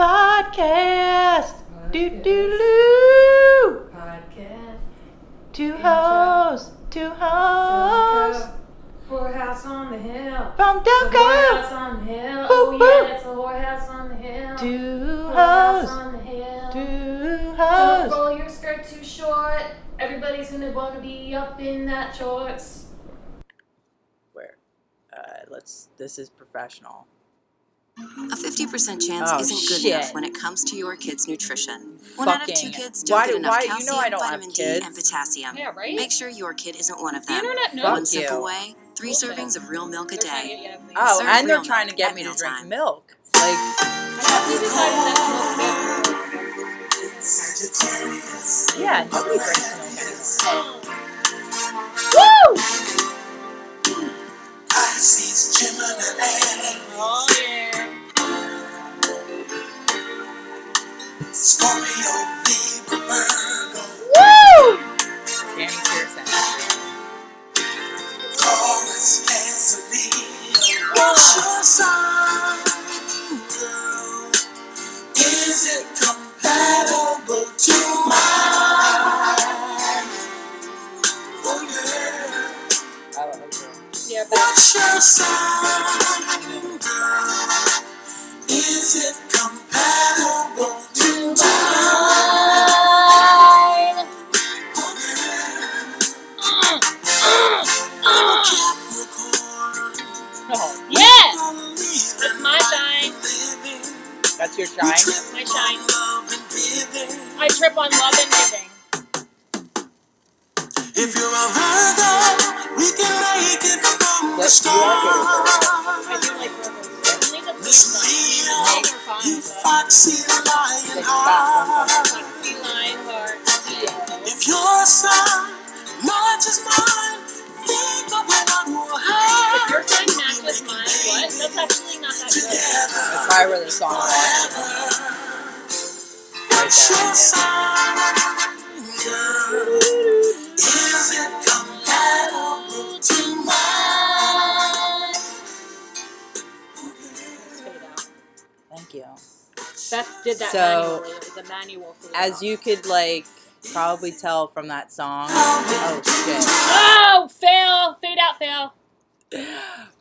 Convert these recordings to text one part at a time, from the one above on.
Podcast. Do do do. Podcast. Two Intro. hoes. Two hoes. Whorehouse on the hill. From The whorehouse Delco. on the hill. Boop, Oh boop. yeah, it's a whorehouse on the hill. Two Whorehouse hoes. on the hill. Two Don't hoes. roll your skirt too short. Everybody's gonna wanna be up in that shorts. Where? Uh, let's. This is professional. A 50% chance Oh, isn't good shit. enough when it comes to your kid's nutrition. One out of two kids don't why get enough why- you calcium, know I don't have vitamin D, and potassium. Yeah, right? Make sure your kid isn't one of them. The them. internet knows. Fuck One simple you. way, three Bullshit. servings of real milk a They're trying to day. get you to have these- Oh, Serve and they're trying to get me to drink mealtime. milk. Like, I thought we decided that yeah, nobody drinks milk anymore. Oh yeah. Scorpio, Libra, Virgo, Woo! Danny Pearson. Taurus, Cancer, Leo. What's your sign, girl? Is it compatible to mine? Oh yeah. I love her. Yeah, but What's your sign, girl? Is it compatible to mine? Oh yeah. I'm a Oh, yes, that's my shine. that's your shine. My shine. I trip on love and giving. If you're a Virgo, we can make it from the Let's do our start. I do like Leo, are you foxy lion it heart. If your sign matches mine, think of what we'll have. If your sign matches mine, what? That's actually not that good. Where the song was. What's your sign? Is it compatible Thank you. Beth did that So, manually. It was a manual As you could like probably tell from that song. Oh shit. Oh, fail! Fade out, fail.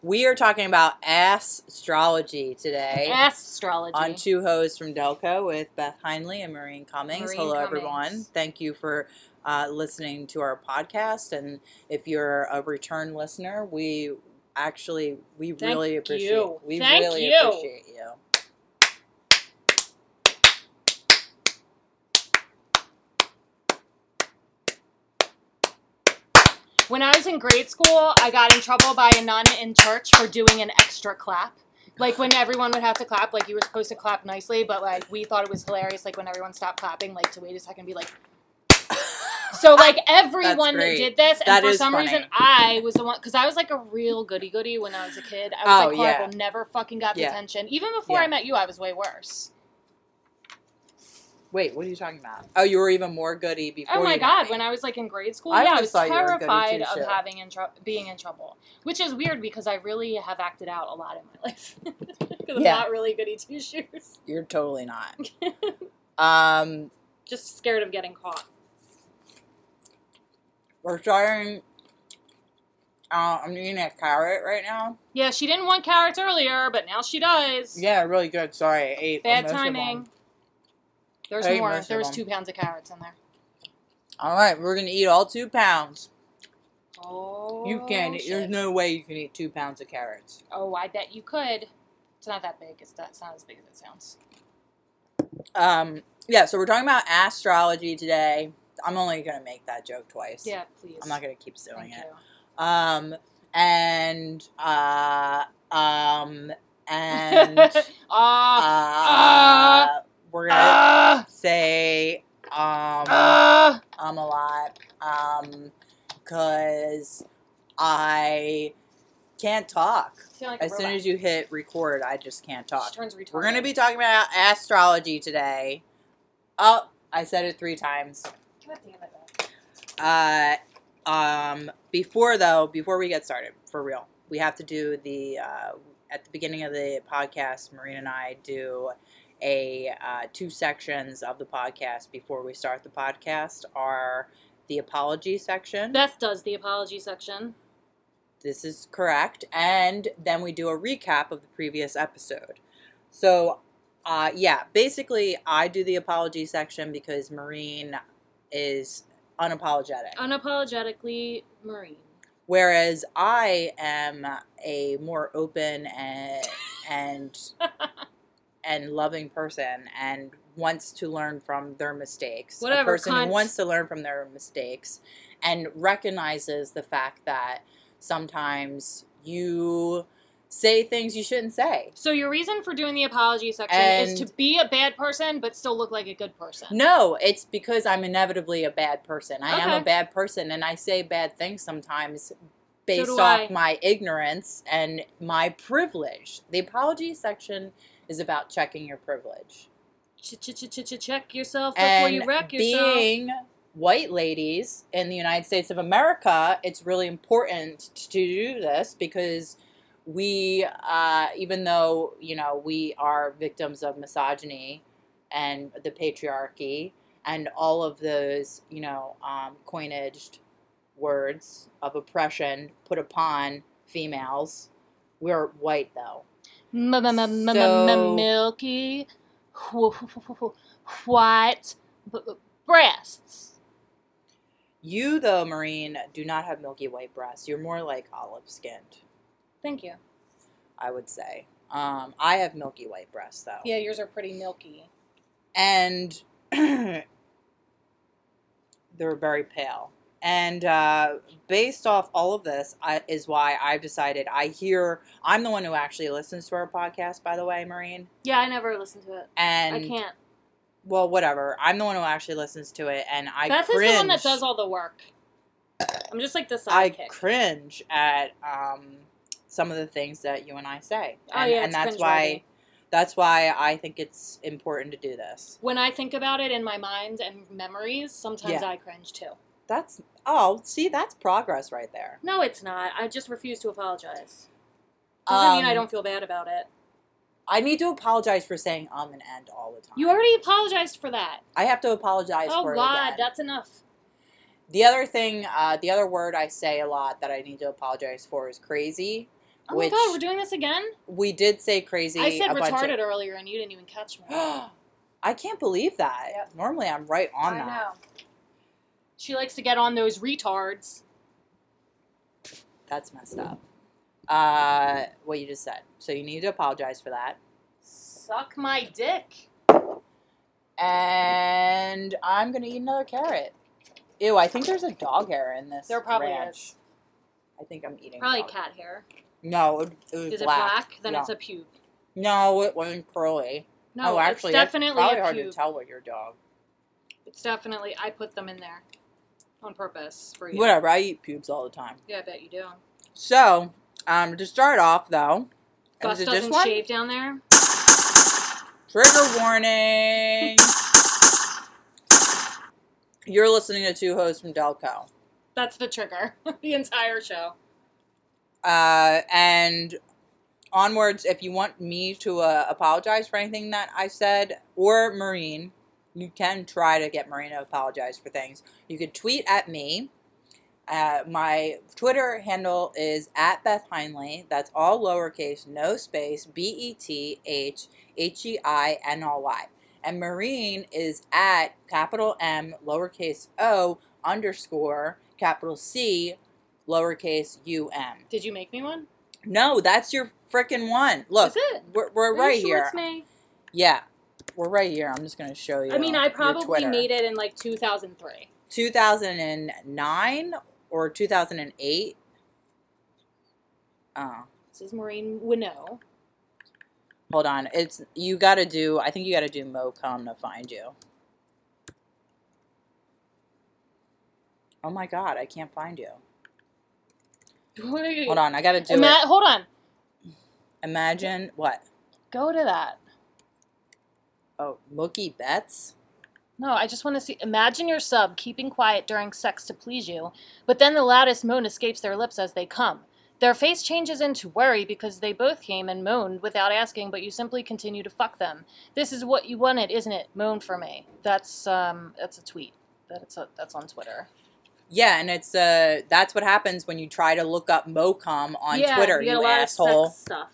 We are talking about astrology today. Astrology. on Two Hoes from Delco with Beth Heinley and Maureen Cummings. Maureen Hello, Cummings. everyone. Thank you for uh, listening to our podcast. And if you're a return listener, we actually we Thank really appreciate you. we Thank really you. appreciate you. When I was in grade school, I got in trouble by a nun in church for doing an extra clap. Like when everyone would have to clap, like you were supposed to clap nicely, but like we thought it was hilarious. Like when everyone stopped clapping, like to wait a second, and be like. So like everyone great. did this, and That for some funny. reason I was the one because I was like a real goody goody when I was a kid. I was Oh, like yeah. horrible, never fucking got the Yeah. attention. Even before Yeah. I met you, I was way worse. Wait, what are you talking about? Oh, you were even more goody before. Oh my you god! me. When I was like in grade school, I yeah, I was thought you were a goody terrified of two-shoe. having in trou- being in trouble, which is weird because I really have acted out a lot in my life. Because I'm Yeah. not really goody two shoes. you're totally not. um, Just scared of getting caught. we're starting. Uh, I'm eating a carrot right now. Yeah, she didn't want carrots earlier, but now she does. Yeah, really good. Sorry, I ate Bad most of them. timing. There's I more. There was two pounds of carrots in there. All right, we're gonna eat all two pounds. Oh. You can. shit. There's no way you can eat two pounds of carrots. Oh, I bet you could. It's not that big. It's, that, it's not as big as it sounds. Um, yeah. So we're talking about astrology today. I'm only gonna make that joke twice. Yeah, please. I'm not gonna keep doing Thank it. you. Um, and uh, um, and Ah. uh, we're gonna Ah. say um, Ah. um a lot. Um, cause I can't talk. Like a As soon as you hit record, I just can't talk. turns. We're gonna be talking about astrology today. Oh, I said it three times. God damn it, Beth. Uh, um, before though, before we get started, for real, we have to do the uh, at the beginning of the podcast. Marina and I do a uh, two sections of the podcast before we start the podcast are the apology section. Beth does the apology section. This is correct. And then we do a recap of the previous episode. So, uh, yeah, basically, I do the apology section because Marine is unapologetic. Unapologetically Marine. Whereas I am a more open and and and loving person and wants to learn from their mistakes. Whatever, a person who wants to learn from their mistakes and recognizes the fact that sometimes you say things you shouldn't say. So your reason for doing the apology section is to be a bad person but still look like a good person. No, it's because I'm inevitably a bad person. I am a bad person and I say bad things sometimes based do off I. my ignorance and my privilege. The apology section is about checking your privilege. Ch-ch-ch-ch-check yourself before and you wreck yourself. being white ladies in the United States of America, it's really important to do this because we, uh, even though you know we are victims of misogyny and the patriarchy and all of those you know um, coinaged words of oppression put upon females, we're white though. So- Milky white breasts. You though, Marine, do not have milky white breasts. You're more like olive skinned. Thank you. I would say. Um, I have milky white breasts though. Yeah, yours are pretty milky. And they're very pale. And uh, based off all of this, I, is why I've decided I hear. I'm the one who actually listens to our podcast, by the way, Marine. Yeah, I never listen to it. And I can't. Well, whatever. I'm the one who actually listens to it, and I That's cringe. the one that does all the work. I'm just like the I sidekick. cringe at um, some of the things that you and I say, Oh, and, yeah, and that's why that's why I think it's important to do this. when I think about it in my mind and memories, sometimes Yeah. I cringe too. That's oh, see, that's progress right there. No, it's not. I just refuse to apologize. Doesn't mean I Um, don't feel bad about it. I need to apologize for saying um and end all the time. You already apologized for that. I have to apologize Oh for it God, that's enough. The other thing, uh, the other word I say a lot that I need to apologize for is crazy. Oh my God, we're doing this again. we did say crazy. I said retarded of- earlier, and you didn't even catch me. I can't believe that. Yep. Normally, I'm right on I that. know. She likes to get on those retards. That's messed up. Uh, what you just said. So you need to apologize for that. Suck my dick. And I'm gonna eat another carrot. Ew, I think there's a dog hair in this. There probably ranch. is. I think I'm eating. Probably dog. cat hair. No, it, it was Is black. it black? Then No. it's a pube. No, it wasn't curly. No, oh, actually, it's definitely probably a hard to tell what your dog. It's definitely. I put them in there on purpose for you. Whatever. I eat pubes all the time. Yeah, I bet you do. So, um, to start off though, Gus is it this doesn't shave down there. Trigger warning. You're listening to two hosts from Delco. That's the trigger. the entire show. Uh, and onwards, if you want me to uh, apologize for anything that I said, or Marine, you can try to get Marina to apologize for things. You could tweet at me. Uh, my Twitter handle is at Beth Heinley. That's all lowercase, no space, B E T H H E I N L Y. And Marine is at capital M, lowercase o, underscore, capital C, lowercase u m. Did you make me one? No, that's your freaking one. Look, we're, we're right here. Yeah, we're right here. I'm just gonna show you. I mean, I probably made it in like 2003. 2009 or 2008. Oh, This is Maureen Winnow. hold on. It's you got to do. I think you got to do Mocom to find you. Oh my god, I can't find you. Hold on, I got to do Ima- it. hold on. Imagine what? Go to that. Oh, Mookie Betts. No, I just want to see. Imagine your sub keeping quiet during sex to please you, but then the loudest moan escapes their lips as they come. Their face changes into worry because they both came and moaned without asking, but you simply continue to fuck them. This is what you wanted, isn't it? Moan for me. That's um that's a tweet. That's a, that's on Twitter. Yeah, and it's uh that's what happens when you try to look up Mocom on yeah, Twitter, you, get you a lot asshole. Of sex stuff.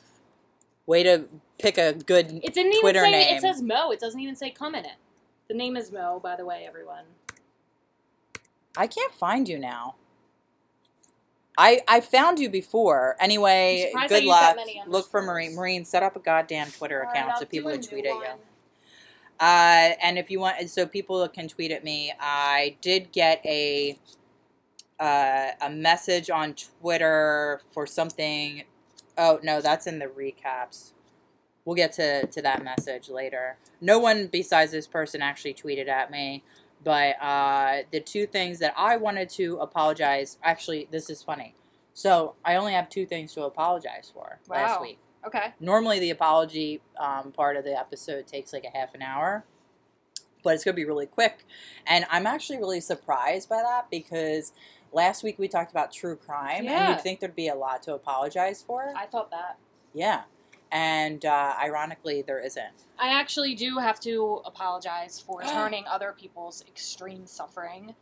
Way to pick a good It didn't even Twitter say name. it says Mo. It doesn't even say come in it. The name is Mo, by the way, everyone. I can't find you now. I I found you before. Anyway, good luck. Look for. Marine. Marine, set up a goddamn Twitter All right, account I'll so people can tweet at you. Uh, and if you want, so people can tweet at me. I did get a uh, a message on Twitter for something. Oh no, that's in the recaps. We'll get to, to that message later. No one besides this person actually tweeted at me, but uh, the two things that I wanted to apologize. Actually, this is funny. So I only have two things to apologize for last Wow. week. Okay. Normally, the apology um, part of the episode takes like a half an hour, but it's going to be really quick. And I'm actually really surprised by that because last week we talked about true crime, and Yeah. you'd think there'd be a lot to apologize for. I thought that. yeah. And uh, ironically, there isn't. I actually do have to apologize for turning other people's extreme suffering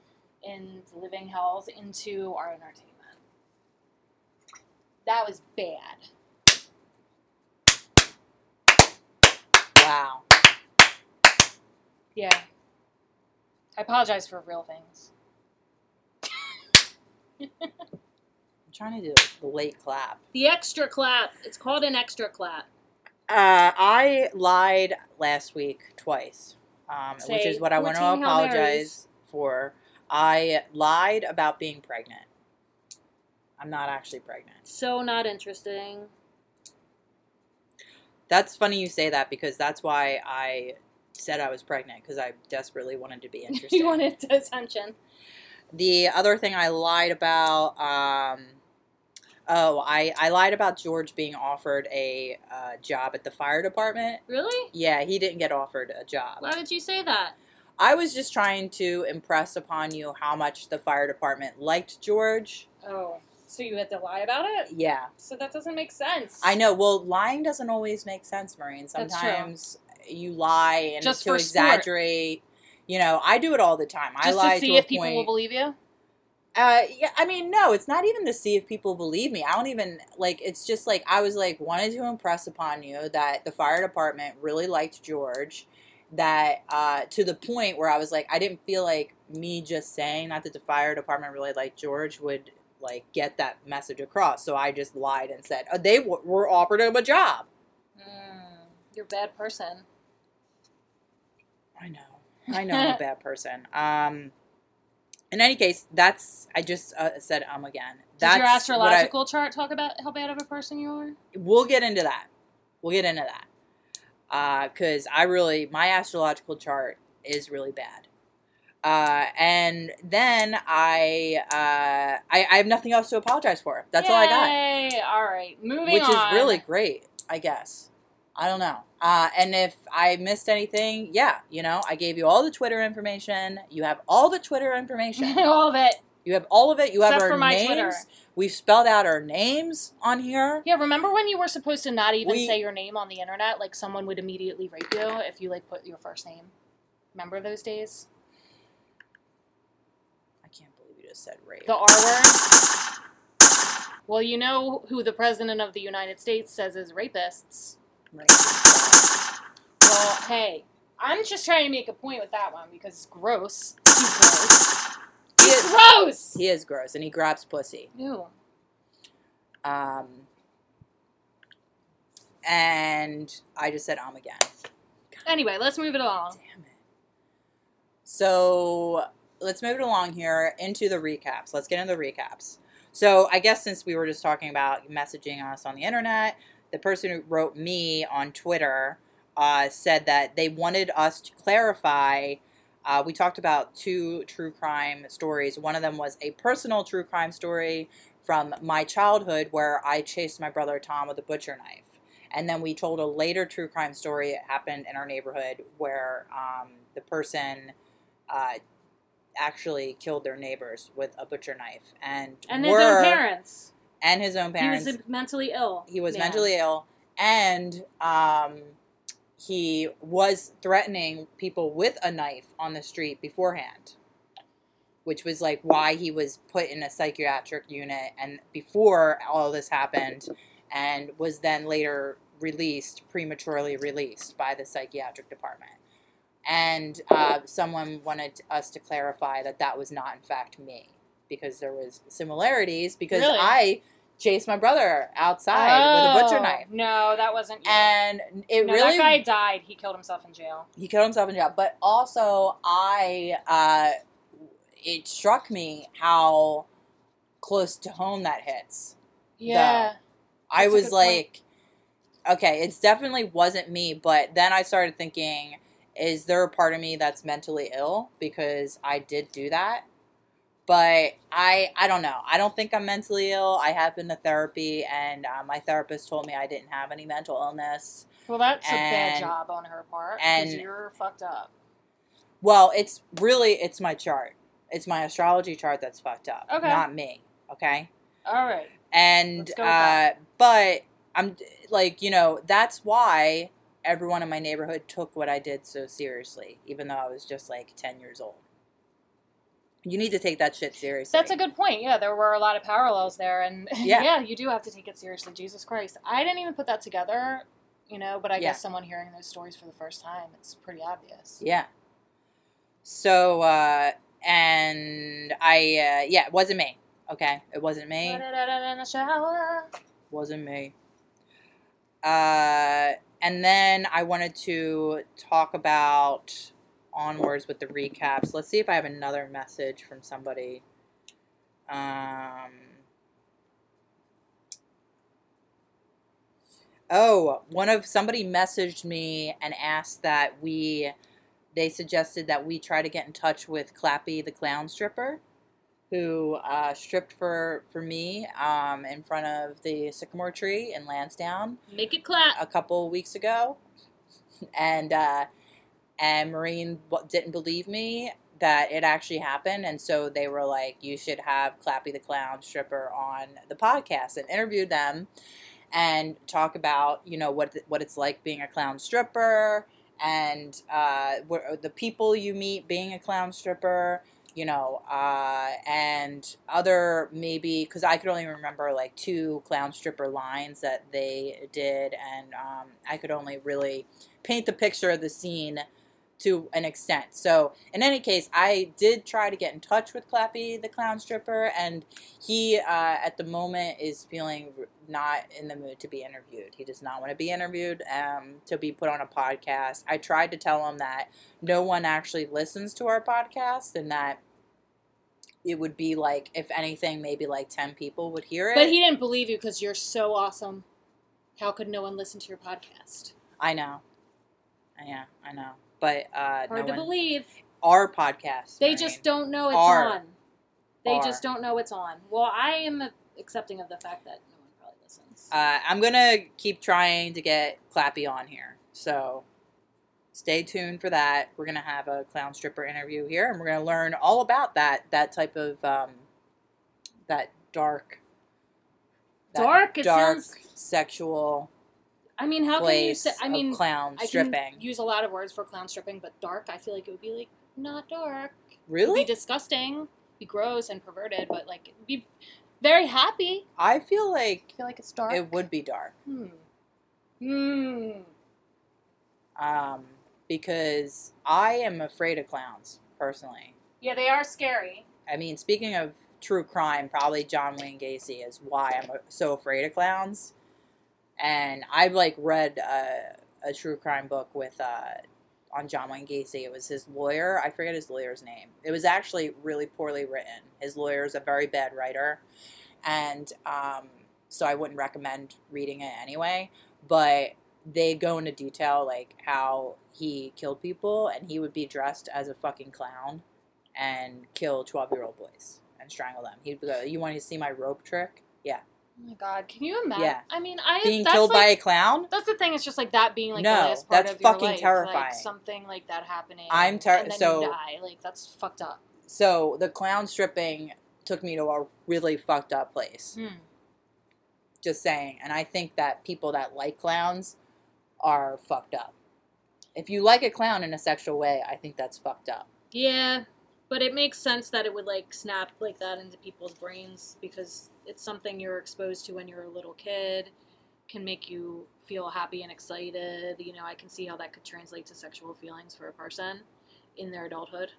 and living hells into our entertainment. That was bad. Wow. Yeah. I apologize for real things. Trying to do the late clap. The extra clap. It's called an extra clap. Uh, I lied last week twice, um, which is what I want to 14 Hail Marys. apologize for. I lied about being pregnant. I'm not actually pregnant. So not interesting. That's funny you say that because that's why I said I was pregnant because I desperately wanted to be interesting. you wanted attention. the other thing I lied about, um, oh, I, I lied about George being offered a uh, job at the fire department. Really? Yeah, he didn't get offered a job. Why would you say that? I was just trying to impress upon you how much the fire department liked George. Oh, so you had to lie about it? Yeah, So that doesn't make sense. I know. Well, lying doesn't always make sense, Maureen. Sometimes you lie and Just to for sport. exaggerate. You know, I do it all the time. I Just lie to see to if people point. will believe you. Uh, yeah, I mean, no, it's not even to see if people believe me. I don't even like. It's just like I was like wanted to impress upon you that the fire department really liked George. That uh, to the point where I was like, I didn't feel like me just saying not that the fire department really liked George would like get that message across. So I just lied and said oh, they w- were offered him a job. Mm, you're a bad person. I know. I know I'm a bad person. Um, in any case, that's I just uh, said um again. Does That's your what I- astrological chart talk about how bad of a person you are? we'll get into that. We'll get into that. Because I really, my astrological chart is really bad. Uh, and then I, uh, I, I have nothing else to apologize for. That's all I got, All right, moving on. which on. is really great, I guess. I don't know. Uh, and if I missed anything, yeah, you know, I gave you all the Twitter information. You have all the Twitter information. all of it. you have all of it. You have Except our for my names. Twitter. We've spelled out our names on here. Yeah, remember when you were supposed to not even We- say your name on the internet? Like someone would immediately rape you if you like put your first name. Remember those days? I can't believe you just said rape. The R word. Well, you know who the president of the United States says is rapists. Right. Well, hey, I'm just trying to make a point with that one because it's gross. He's gross. He He's is, gross. he is gross, and he grabs pussy. Ew. Um, and I just said um again. Anyway, let's move it along. Damn it. So let's move it along here into the recaps. Let's get into the recaps. So I guess since we were just talking about messaging us on the internet, the person who wrote me on Twitter uh, said that they wanted us to clarify. Uh, we talked about two true crime stories. One of them was a personal true crime story from my childhood where I chased my brother Tom with a butcher knife. And then we told a later true crime story. that happened in our neighborhood where um, the person uh, actually killed their neighbors with a butcher knife, and And his were, own parents. And his own parents. He was mentally ill. he was man. mentally ill and um, he was threatening people with a knife on the street beforehand which was like why he was put in a psychiatric unit and before all this happened and was then later released prematurely released by the psychiatric department and uh, someone wanted us to clarify that that was not in fact me because there was similarities because Really? i chased my brother outside with a butcher Oh, knife No, that wasn't you. and it no, really that guy died. He killed himself in jail. he killed himself in jail but also i uh it struck me how close to home that hits Yeah. i was good point. like okay it's definitely wasn't me but then i started thinking is there a part of me that's mentally ill because i did do that but i i don't know i don't think i'm mentally ill i have been to therapy and uh, my therapist told me i didn't have any mental illness Well, that's a bad job on her part. and- And you're fucked up. Well, it's really it's my chart. It's my astrology chart that's fucked up, Okay. not me. Okay, All right. and uh, but I'm like you know that's why everyone in my neighborhood took what I did so seriously, even though I was just like ten years old. You need to take that shit seriously. That's a good point. Yeah, there were a lot of parallels there, and Yeah. yeah, you do have to take it seriously. Jesus Christ, I didn't even put that together, you know. But I Yeah. guess someone hearing those stories for the first time, it's pretty obvious. Yeah. So uh, and I uh, yeah, it wasn't me. Okay, it wasn't me. In the shower. wasn't me. Uh, and then I wanted to talk about onwards with the recaps. Let's see if I have another message from somebody. Um, oh, one of somebody messaged me and asked that we. They suggested that we try to get in touch with Clappy the clown stripper who uh, stripped for for me um, in front of the sycamore tree in Lansdowne Make it clap. a couple weeks ago, and uh, and Marine didn't believe me that it actually happened, and so they were like, "You should have Clappy the clown stripper on the podcast," and interviewed them and talk about you know what what it's like being a clown stripper and uh, the people you meet being a clown stripper you know, uh, and other maybe because I could only remember like two clown stripper lines that they did, and um, I could only really paint the picture of the scene to an extent. So, in any case, I did try to get in touch with Clappy, the clown stripper, and he uh, at the moment is feeling not in the mood to be interviewed. He does not want to be interviewed, um, to be put on a podcast. I tried to tell him that no one actually listens to our podcast and that it would be like if anything maybe like 10 people would hear it But he didn't believe you because you're so awesome. How could no one listen to your podcast? i know yeah i know but uh Hard no to one, believe. our podcast They just don't know it's Are. on. They Are. just don't know it's on. Well, I am accepting of the fact that no one probably listens. uh, i'm gonna keep trying to get clappy on here so stay tuned for that we're gonna have a clown stripper interview here and we're gonna learn all about that that type of um that dark that Dark? It dark sounds- sexual I mean, how can you say? I mean, clown I stripping. use a lot of words for clown stripping, but dark, I feel like it would be like not dark. It would really? be disgusting, be gross and perverted, but like be very happy. I feel like I feel like it's dark. it would be dark. Hmm. Hmm. Um, because I am afraid of clowns, personally. Yeah, they are scary. I mean, speaking of true crime, probably John Wayne Gacy is why I'm so afraid of clowns. And I've like read a, a true crime book with uh, on John Wayne Gacy. It was his lawyer. I forget his lawyer's name. It was actually really poorly written. His lawyer is a very bad writer, and um, so I wouldn't recommend reading it anyway. But they go into detail like how he killed people, and he would be dressed as a fucking clown and kill twelve year old boys and strangle them. He'd go, "You want to see my rope trick? Yeah, Oh my god, can you imagine? Yeah. I mean, I being killed like, by a clown." That's the thing. It's just like that being like No, the last part that's of your fucking life, terrifying. Like something like that happening. I'm terrified. so- you die. Like that's fucked up. So the clown stripping took me to a really fucked up place. Hmm. Just saying. And I think that people that like clowns are fucked up. If you like a clown in a sexual way, I think that's fucked up. Yeah, but it makes sense that it would like snap like that into people's brains because it's something you're exposed to when you're a little kid, can make you feel happy and excited. You know, I can see how that could translate to sexual feelings for a person in their adulthood.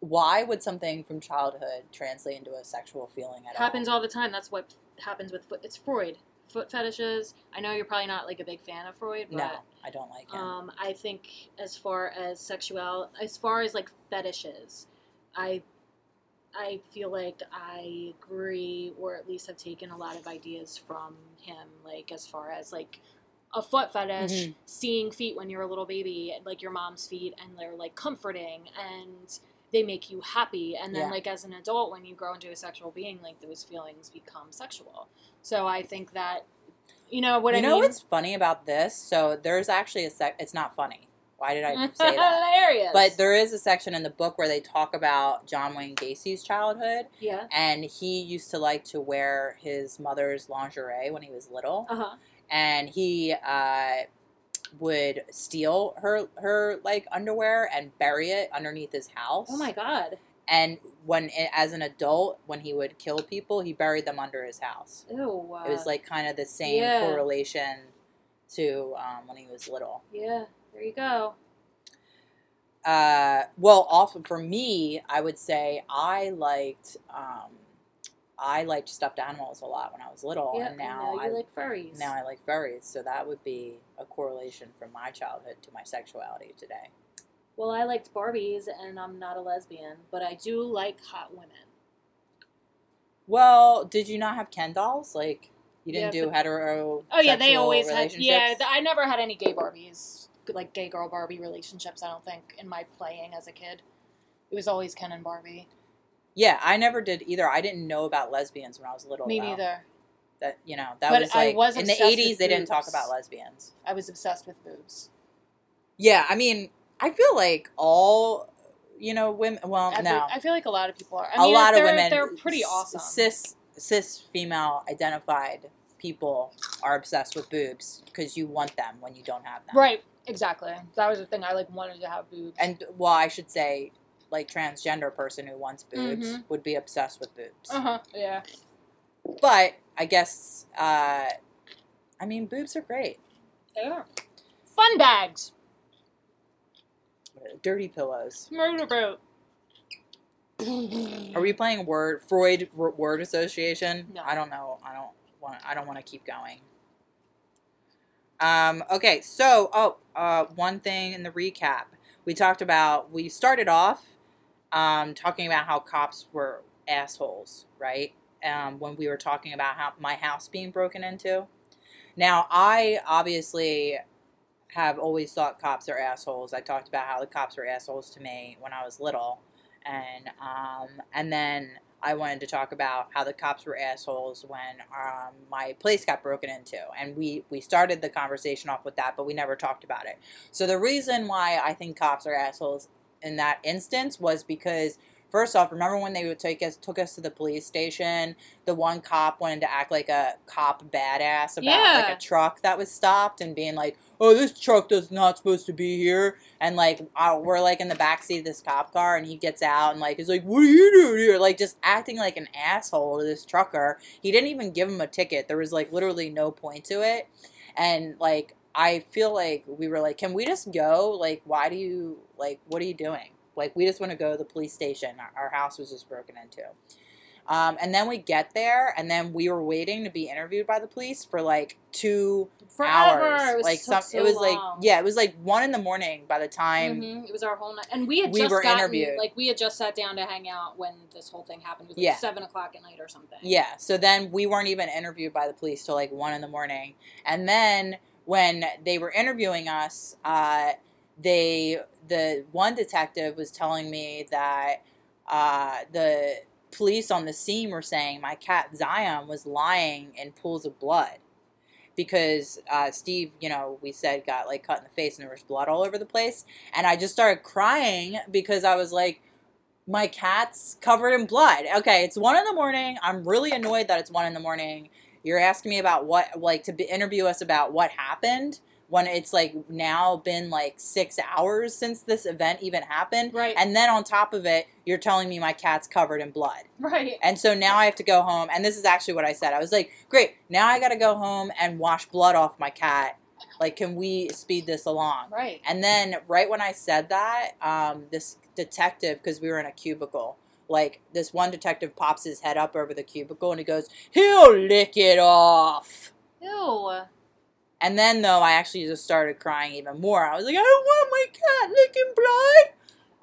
Why would something from childhood translate into a sexual feeling at happens all? all the time. That's what happens with foot. It's Freud. Foot fetishes. I know you're probably not like a big fan of Freud, but No, I don't like him. Um, I think as far as sexual, as far as like fetishes, I, I feel like I agree, or at least have taken a lot of ideas from him. Like as far as like a foot fetish, Mhm. seeing feet when you're a little baby, like your mom's feet, and they're like comforting and they make you happy. And then Yeah. like as an adult, when you grow into a sexual being, like those feelings become sexual. So I think that. You know what you I know mean? what's funny about this? So there's actually a sec. It's not funny. Why did I say that? Hilarious. But there is a section in the book where they talk about John Wayne Gacy's childhood, yeah. and he used to like to wear his mother's lingerie when he was little, Uh huh. and he uh, would steal her her like underwear and bury it underneath his house. Oh my god. And when as an adult, when he would kill people, he buried them under his house. Ew. It was like kind of the same yeah. correlation to um, when he was little. Yeah. There you go. Uh, well, often for me, I would say I liked um, I liked stuffed animals a lot when I was little, yeah. and now you I like furries. now I like furries. So that would be a correlation from my childhood to my sexuality today. well, I liked Barbies, and I'm not a lesbian, but I do like hot women. Well, did you not have Ken dolls? Like you didn't Yeah, do but- hetero? Oh yeah, they always had. Yeah, I never had any gay Barbies, like gay girl Barbie relationships. I don't think in my playing as a kid. It was always Ken and Barbie. yeah, I never did either. I didn't know about lesbians when I was little. Me though. neither. That you know that But was I like was in the eighties. They didn't talk about lesbians. I was obsessed with boobs. Yeah, I mean, I feel like all you know women. Well, Every, no, I feel like a lot of people are. I a mean, lot of women. They're pretty awesome. Cis cis female identified people are obsessed with boobs because you want them when you don't have them. Right. Exactly. That was the thing. I like wanted to have boobs. And well, I should say, like transgender person who wants boobs Mhm. would be obsessed with boobs. uh huh. Yeah. But I guess, uh, I mean, boobs are great. They are. Fun bags. Dirty pillows. Murder boat. Are we playing word Freud word association? No. I don't know. I don't want. I don't want to keep going. Um. Okay. So, oh, uh, one thing in the recap we talked about. We started off, um, talking about how cops were assholes, right? Um, when we were talking about how my house being broken into. Now, I obviously have always thought cops are assholes. I talked about how the cops were assholes to me when I was little and um, and then I wanted to talk about how the cops were assholes when um, my place got broken into, and we we started the conversation off with that, but we never talked about it. So the reason why I think cops are assholes in that instance was because. First off, remember when they would take us took us to the police station? The one cop wanted to act like a cop badass about like a truck that was stopped and being like, "Oh, this truck does not supposed to be here." and like uh, we're like in the backseat of this cop car and he gets out and like is like what are you doing here? Like just acting like an asshole to this trucker. He didn't even give him a ticket. There was like literally no point to it. And like i feel like we were like can we just go? Like why do you like what are you doing like we just want to go to the police station our, our house was just broken into um, and then we get there and then we were waiting to be interviewed by the police for like two Forever. hours like some so it was like yeah it was like one in the morning by the time Mhm, It was our whole night, and we had We just were gotten, interviewed. Like we had just sat down to hang out when this whole thing happened. It was like Yeah. seven o'clock at night or something. Yeah. So then we weren't even interviewed by the police till like one in the morning. And then when they were interviewing us, uh, they the one detective was telling me that uh, the police on the scene were saying my cat Zion was lying in pools of blood because uh, Steve, you know, we said got like cut in the face and there was blood all over the place, and I just started crying because I was like my cat's covered in blood. Okay, it's one in the morning. I'm really annoyed that it's one in the morning. you're asking me about what like to be, interview us about what happened when it's like now been like six hours since this event even happened Right. and then on top of it you're telling me my cat's covered in blood Right. and so now i have to go home and this is actually what i said i was like great now i gotta go home and wash blood off my cat like can we speed this along Right. and then right when I said that, um, this detective, because we were in a cubicle, like this one detective pops his head up over the cubicle and he goes, "He'll lick it off." Ew. And then though, I actually just started crying even more. I was like, "I don't want my cat licking blood."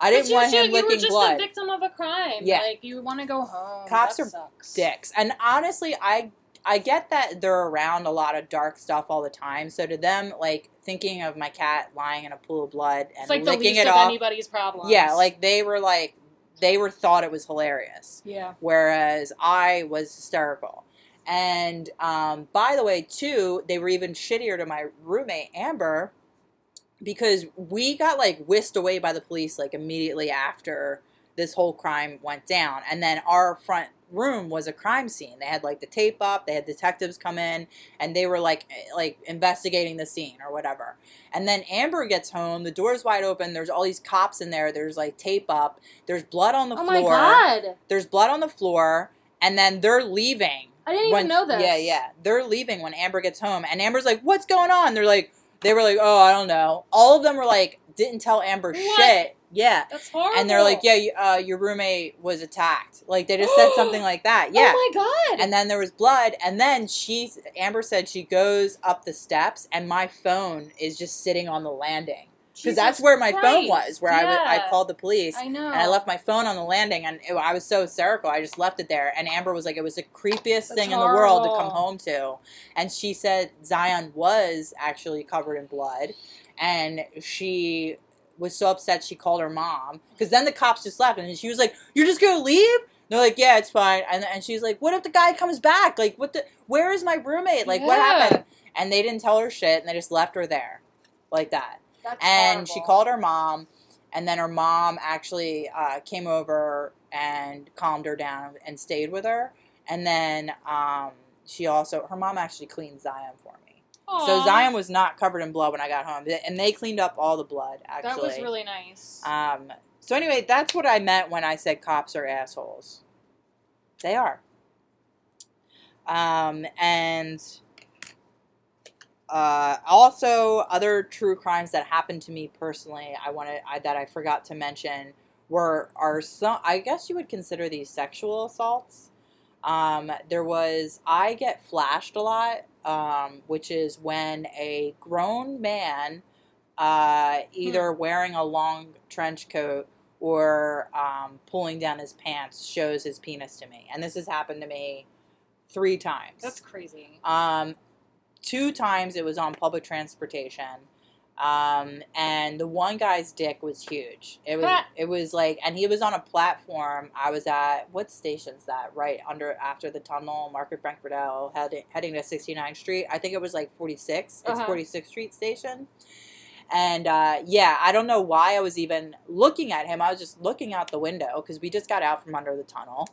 I didn't you want him You were just blood. a victim of a crime. Yeah. Like you want to go home. Cops that are sucks. dicks. And honestly, I I get that they're around a lot of dark stuff all the time. So to them, like thinking of my cat lying in a pool of blood and It's like the licking least it of off, anybody's problem. yeah, like they were like they were thought it was hilarious. Yeah. whereas I was hysterical. And um, by the way, too, they were even shittier to my roommate Amber because we got like whisked away by the police like immediately after this whole crime went down, and then our front room was a crime scene. They had like the tape up, they had detectives come in, and they were like eh, like investigating the scene or whatever. And then Amber gets home, the door's wide open. There's all these cops in there. There's like tape up. There's blood on the Oh floor my god. there's blood on the floor, and then they're leaving. I didn't even know this. Yeah, yeah. They're leaving when Amber gets home, and Amber's like, "What's going on?" They're like, they were like, "Oh, I don't know." All of them were like, didn't tell Amber What? shit. Yeah, That's horrible. and they're like, "Yeah, you, uh, your roommate was attacked." Like they just said something like that. Yeah. Oh my god. And then there was blood, and then she, Amber said she goes up the steps, and my phone is just sitting on the landing because that's where my phone was, where I w- I Yeah. called the police. I know. And I left my phone on the landing, and it, I was so hysterical. I just left it there. And Amber was like, "It was the creepiest That's thing in the world to come home to." And she said Zion was actually covered in blood, and she was so upset she called her mom because then the cops just left, and she was like, "You're just gonna leave?" They're like, "Yeah, it's fine." And and she's like, "What if the guy comes back? Like, what the? Where is my roommate? Like, what happened?" And they didn't tell her shit, and they just left her there, like that That's and she called her mom and then her mom actually uh, came over and calmed her down and stayed with her. And then um, she also her mom actually cleaned zion for me. So zion was not covered in blood when i got home and they cleaned up all the blood actually That was really nice. um, so anyway that's what i meant when i said cops are assholes. They are. Um, and uh, also other true crimes that happened to me personally i wanted I, that i forgot to mention were are some i guess you would consider these sexual assaults. Um, there was i get flashed a lot um, which is when a grown man uh, either wearing a long trench coat or um, pulling down his pants shows his penis to me. And this has happened to me three times. That's crazy. um, two times it was on public transportation. Um, and the one guy's dick was huge. It was it was like and he was on a platform. I was at what station's that? Right under after the tunnel, Market Frankford El, heading heading to 69th Street. I think it was like 46. It's Uh-huh. 46th Street station. And uh, yeah, I don't know why I was even looking at him. I was just looking out the window because we just got out from under the tunnel.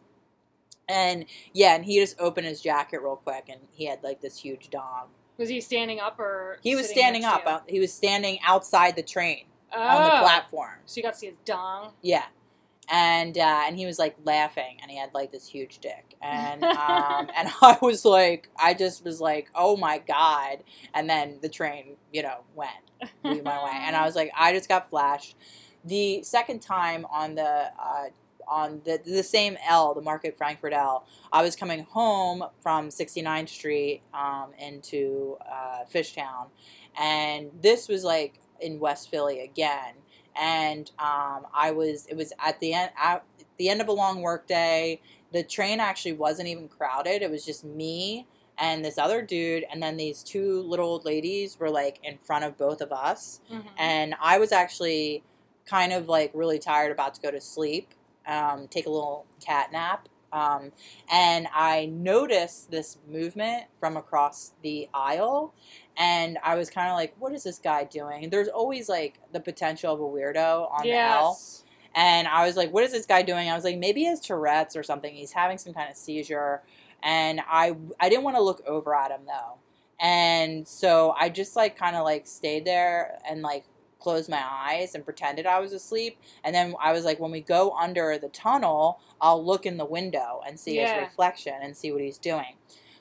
And yeah, and he just opened his jacket real quick, and he had like this huge dong. Was he standing up or? He was standing up. He was standing outside the train oh. on the platform. So you got to see his dong. Yeah, and uh, and he was like laughing, and he had like this huge dick, and um, and I was like, I just was like, oh my god, and then the train, you know, went we went away, and I was like, I just got flashed. The second time on the uh, on the the same L, the Market Frankford L, I was coming home from 69th Street um, into uh, Fishtown, and this was like in West Philly again, and um, I was it was at the end at the end of a long workday. The train actually wasn't even crowded; it was just me and this other dude, and then these two little old ladies were like in front of both of us Mhm. and I was actually kind of like really tired, about to go to sleep, um, take a little cat nap. Um, and I noticed this movement from across the aisle, and I was kind of like, "What is this guy doing?" There's always like the potential of a weirdo on the L, Yes. and I was like, "What is this guy doing?" I was like, "Maybe he has Tourette's or something. He's having some kind of seizure." and I I didn't want to look over at him though, and so I just like kind of like stayed there and like closed my eyes and pretended I was asleep, and then I was like, when we go under the tunnel, I'll look in the window and see Yeah. his reflection and see what he's doing.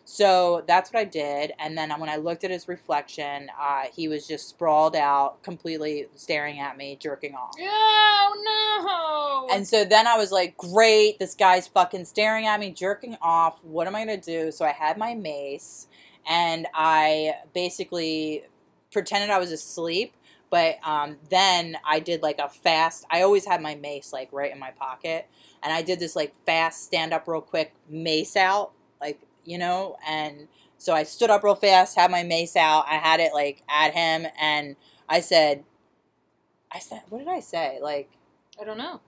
So that's what I did, and then when I looked at his reflection, uh, he was just sprawled out, completely staring at me, jerking off. Oh no! And so then I was like, great, this guy's fucking staring at me, jerking off. What am I going to do? So I had my mace and I basically pretended I was asleep. But um, then I did like a fast, I always had my mace like right in my pocket. And I did this like fast stand up real quick mace out, like, you know, and so I stood up real fast, had my mace out. I had it like at him and I said, I said, what did I say? Like, I don't know.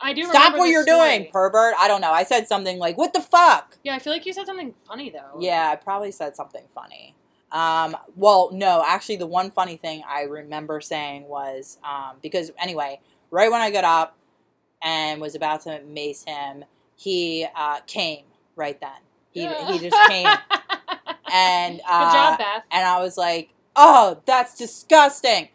I do. Stop what you're story. doing, pervert. I don't know. I said something like, what the fuck? Yeah, I feel like you said something funny though. Yeah, I probably said something funny. Um, well, no, actually, the one funny thing I remember saying was um, because, anyway, right when I got up and was about to mace him, he uh, came right then. He, Yeah. he just came. And, uh, Good job, Beth. and I was like, "Oh, that's disgusting."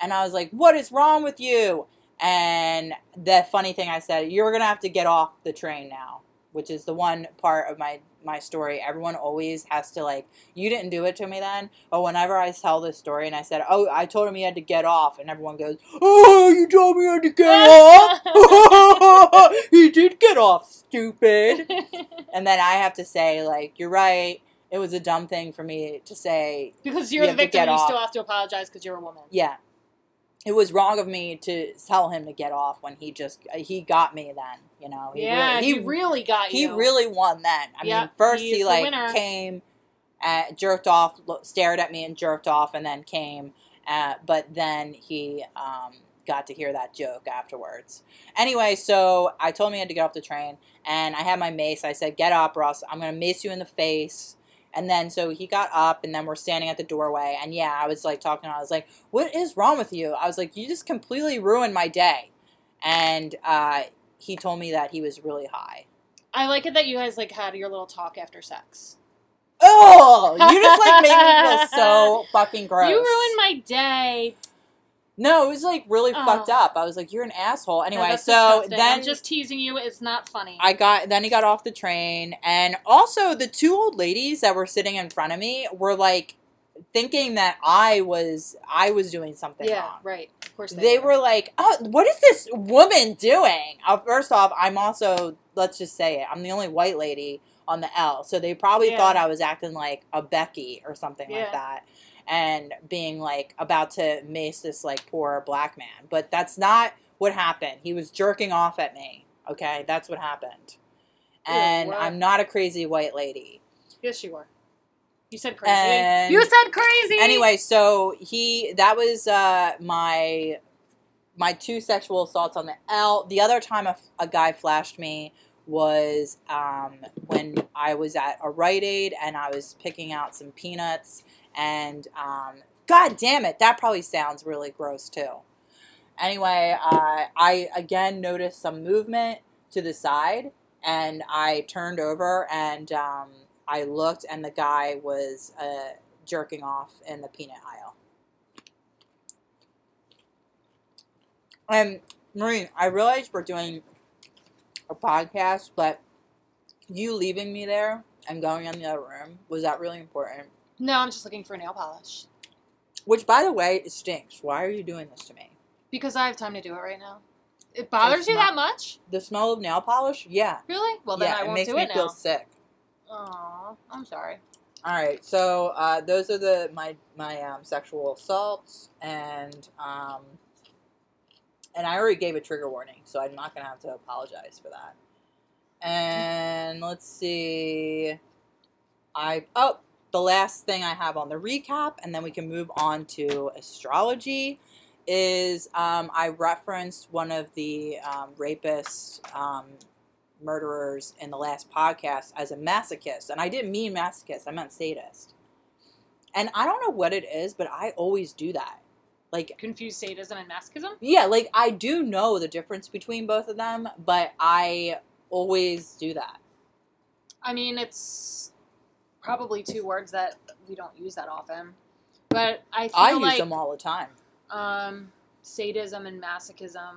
And I was like, "What is wrong with you?" And the funny thing I said, "You're gonna have to get off the train now," which is the one part of my my story. Everyone always has to like, "You didn't do it to me then." But whenever I tell this story and I said, "Oh, I told him he had to get off," and everyone goes, "Oh, you told me he had to get off." he did get off, stupid. And then I have to say, like, you're right. It was a dumb thing for me to say. because You you're the victim, you still have to apologize because you're a woman. Yeah. It was wrong of me to tell him to get off when he just he got me then, you know. He yeah, really, he, really got you. he you. really won then. I Yep, mean, first he like winner. came, uh, jerked off, lo- stared at me and jerked off, and then came. Uh, but then he um, got to hear that joke afterwards. Anyway, so I told him he had to get off the train, and I had my mace. I said, "Get up, else I'm gonna mace you in the face." And then so he got up, and then we're standing at the doorway, and yeah, I was like talking. I was like, "What is wrong with you?" I was like, "You just completely ruined my day," and uh, he told me that he was really high. I like it that you guys like had your little talk after sex. Oh, you just like make me feel so fucking gross. You ruined my day. No, it was like really Oh. fucked up. I was like, "You're an asshole." Anyway, that's so disgusting. then I'm just teasing you. It's not funny. I got then he got off the train, and also the two old ladies that were sitting in front of me were like thinking that I was I was doing something yeah, wrong. right. Of course they, They were like, "Oh, what is this woman doing?" Uh, first off, I'm also let's just say it. I'm the only white lady on the L, so they probably Yeah. thought I was acting like a Becky or something Yeah. like that, and being like about to mace this like poor black man. But that's not what happened. He was jerking off at me. Okay, that's what happened. And? I'm not a crazy white lady. Yes, you were. You said crazy. And- you said crazy. Anyway, so he that was uh, my my two sexual assaults on the L. The other time a, a guy flashed me was um, when I was at a Rite Aid and I was picking out some peanuts and um, God damn it, that probably sounds really gross too. Anyway, uh, I again noticed some movement to the side and I turned over and um, I looked and the guy was uh, jerking off in the peanut aisle. And Maureen, I realize we're doing a podcast, but you leaving me there and going in the other room was that really important? No, I'm just looking for nail polish Which, by the way, it stinks. Why are you doing this to me? because I have time to do it right now. It bothers It's you that much? The smell of nail polish? Yeah. Really? Well, then yeah, I it won't makes do me it feel now. sick. Aw, I'm sorry. All right, so uh, those are the my my um, sexual assaults, and um, and I already gave a trigger warning, so I'm not gonna have to apologize for that. And let's see, I oh the last thing I have on the recap, and then we can move on to astrology. Is um, I referenced one of the um, rapists, um, murderers in the last podcast as a masochist, and I didn't mean masochist; I meant sadist. And I don't know what it is, but I always do that. Like, Confused sadism and masochism? yeah, like I do know the difference between both of them, but I always do that. I mean, it's probably two words that we don't use that often. But I feel I use like them all the time. um, sadism and masochism.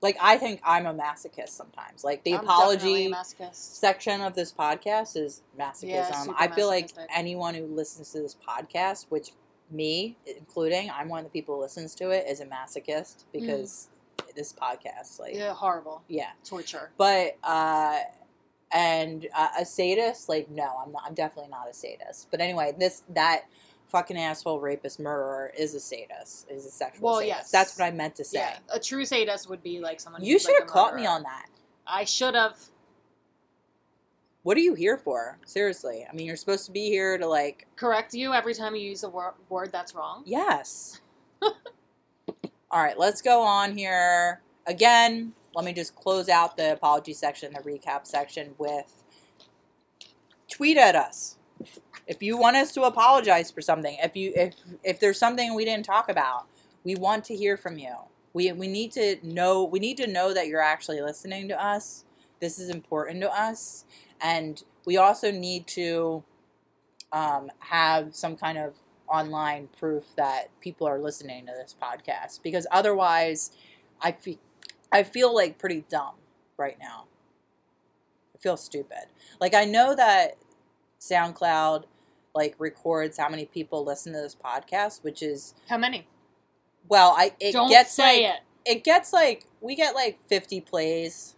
Like I think I'm a masochist sometimes. Like the I'm apology section of this podcast is masochism. Yeah, I feel like anyone who listens to this podcast, which me including, I'm one of the people who listens to it, is a masochist because this podcast, like, yeah. Horrible, yeah, torture. But uh, and uh, a sadist, like, no, I'm not. I'm definitely not a sadist. But anyway, this that fucking asshole rapist murderer is a sadist. Is a sexual Well, sadist. yes. That's what I meant to say. Yeah, a true sadist would be like someone. You should have a caught me on that. I should have. What are you here for? Seriously. I mean, you're supposed to be here to like correct you every time you use a wor- word that's wrong. Yes. All right, let's go on here. Again, let me just close out the apology section, the recap section with tweet at us. If you want us to apologize for something, if you if if there's something we didn't talk about, we want to hear from you. We we need to know we need to know that you're actually listening to us. This is important to us, and we also need to um, have some kind of online proof that people are listening to this podcast because otherwise I feel I feel like pretty dumb right now. I feel stupid. Like I know that SoundCloud like records how many people listen to this podcast, which is How many? well, I it Don't gets say like it. it gets like we get like 50 plays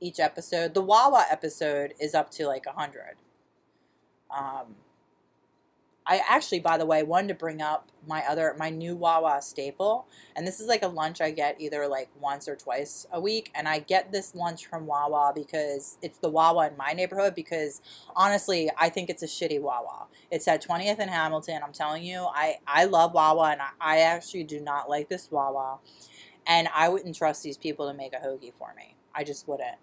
each episode. The Wawa episode is up to like a 100. Um I actually by the way wanted to bring up my other my new Wawa staple and this is like a lunch I get either like once or twice a week and I get this lunch from Wawa because it's the Wawa in my neighborhood because honestly I think it's a shitty Wawa. It's at 20th and Hamilton. I'm telling you, I I love Wawa and I, I actually do not like this Wawa and I wouldn't trust these people to make a hoagie for me. I just wouldn't.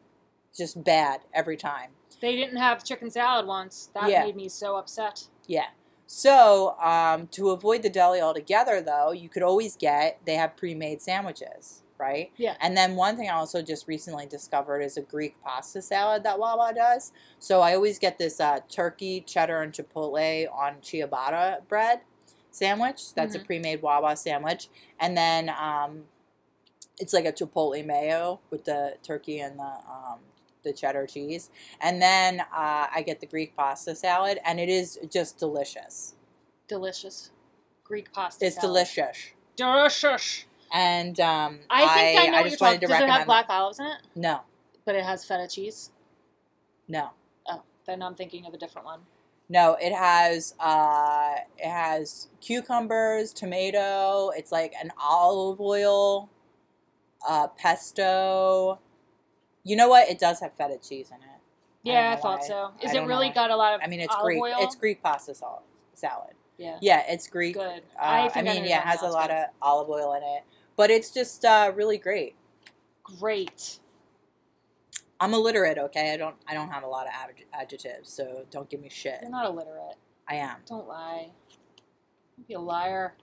Just bad every time. They didn't have chicken salad once. That Yeah. made me so upset. Yeah. So, um, to avoid the deli altogether, though, you could always get, they have pre made sandwiches, right? Yeah. And then one thing I also just recently discovered is a Greek pasta salad that Wawa does. So I always get this uh, turkey, cheddar, and chipotle on ciabatta bread sandwich. That's a Mhm. pre made Wawa sandwich. And then um, it's like a chipotle mayo with the turkey and the um, the cheddar cheese, and then uh, I get the Greek pasta salad, and it is just delicious. Delicious. Greek pasta. It's salad. delicious, Delicious. and um, I think I, know what you're just talking. wanted to Does it have black olives in it? No, But it has feta cheese. no, Oh, then I'm thinking of a different one. no. It has uh, it has cucumbers, tomato. It's like an olive oil, uh, pesto. You know what? It does have feta cheese in it. Yeah, I, know thought why. so. Is it really why. got a lot of I mean, it's Greek. oil? It's Greek pasta sal- salad. Yeah. Yeah, it's Greek. Good. Uh, I I, mean, yeah, it has a lot good. of olive oil in it, but it's just uh, really great. Great. I'm illiterate, okay? I don't I don't have a lot of adj- adjectives, so don't give me shit. You're not illiterate. I am. Don't lie. Don't be a liar.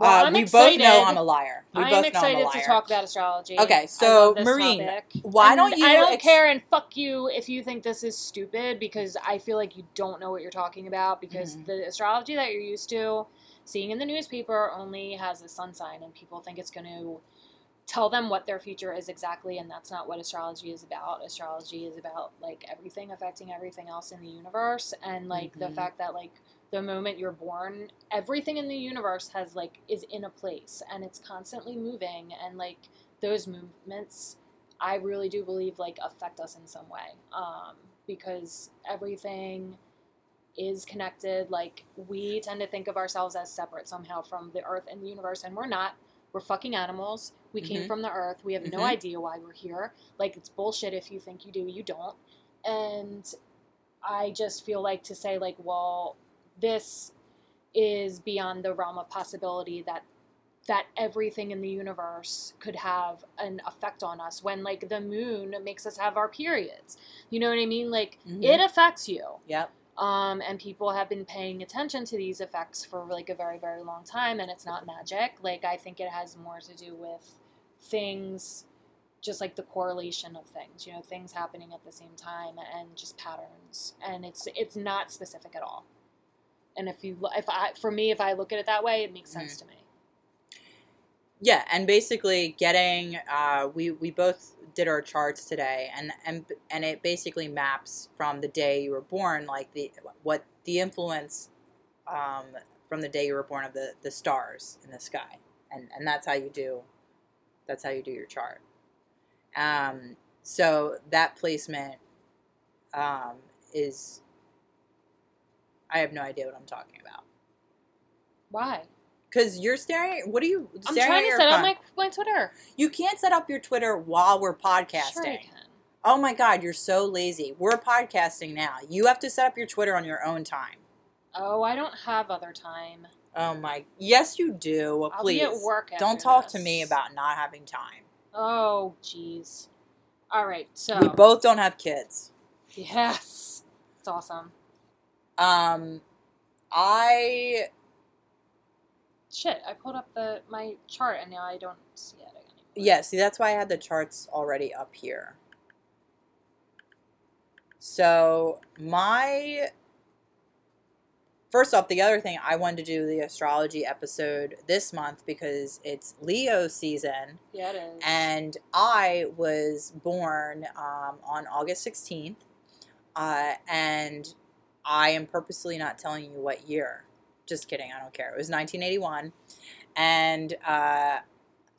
Uh, I'm we excited. both know I'm a liar. We I'm excited know I'm a liar. to talk about astrology. Okay, so, Maureen, topic. Why And don't you? I don't ex- care, and fuck you if you think this is stupid because I feel like you don't know what you're talking about because Mhm. the astrology that you're used to seeing in the newspaper only has a sun sign, and people think it's going to tell them what their future is exactly, and that's not what astrology is about. Astrology is about like everything affecting everything else in the universe, and like the Mhm. fact that like the moment you're born, everything in the universe has like is in a place and it's constantly moving and like those movements I really do believe like affect us in some way. Um, because everything is connected. Like we tend to think of ourselves as separate somehow from the earth and the universe and we're not. We're fucking animals. We came Mhm. from the earth. We have no Mhm. idea why we're here. Like it's bullshit if you think you do, you don't. And I just feel like to say like, well, this is beyond the realm of possibility that that everything in the universe could have an effect on us when like the moon makes us have our periods. You know what I mean? Like Mhm. it affects you. Yep. Um, and people have been paying attention to these effects for like a very, very long time, and it's not magic. Like, I think it has more to do with things just like the correlation of things, you know, things happening at the same time and just patterns. And it's it's not specific at all. And if you if I for me if I look at it that way, it makes sense to me. Yeah, and basically getting uh, we we both did our charts today, and and and it basically maps from the day you were born, like the what the influence um, from the day you were born of the the stars in the sky, and and that's how you do that's how you do your chart. Um, so that placement um, is I have no idea what I'm talking about Why? because you're staring. What are you? I'm trying at to set up phone? my, my Twitter. You can't set up your Twitter while we're podcasting. Sure I can. Oh my god, you're so lazy. We're podcasting now. You have to set up your Twitter on your own time. Oh, I don't have other time. Oh my. Yes, you do. I'll Please. be at work. After Don't talk to me about not having time. Oh, jeez. All right, so We both don't have kids. yes, it's awesome. Um, I Shit, I pulled up the my chart and now I don't see it anymore. yeah. See, that's why I had the charts already up here. So my first off, the other thing I wanted to do the astrology episode this month because it's Leo season. Yeah, it is. and I was born um, on August 16th, uh, and I am purposely not telling you what year. Just kidding, I don't care. It was 1981, and uh,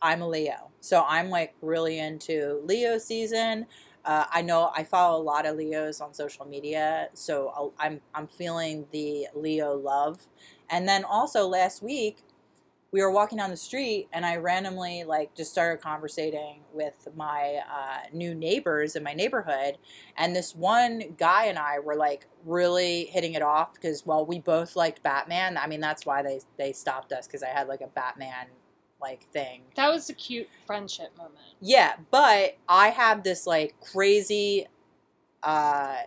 I'm a Leo, so I'm like really into Leo season. Uh, I know I follow a lot of Leos on social media, so I'll- I'm I'm feeling the Leo love. And then also last week, we were walking down the street and I randomly like just started conversating with my uh, new neighbors in my neighborhood, and this one guy and I were like really hitting it off because well we both liked Batman. I mean that's why they they stopped us because I had like a Batman like thing. that was a cute friendship moment. Yeah, but I have this like crazy uh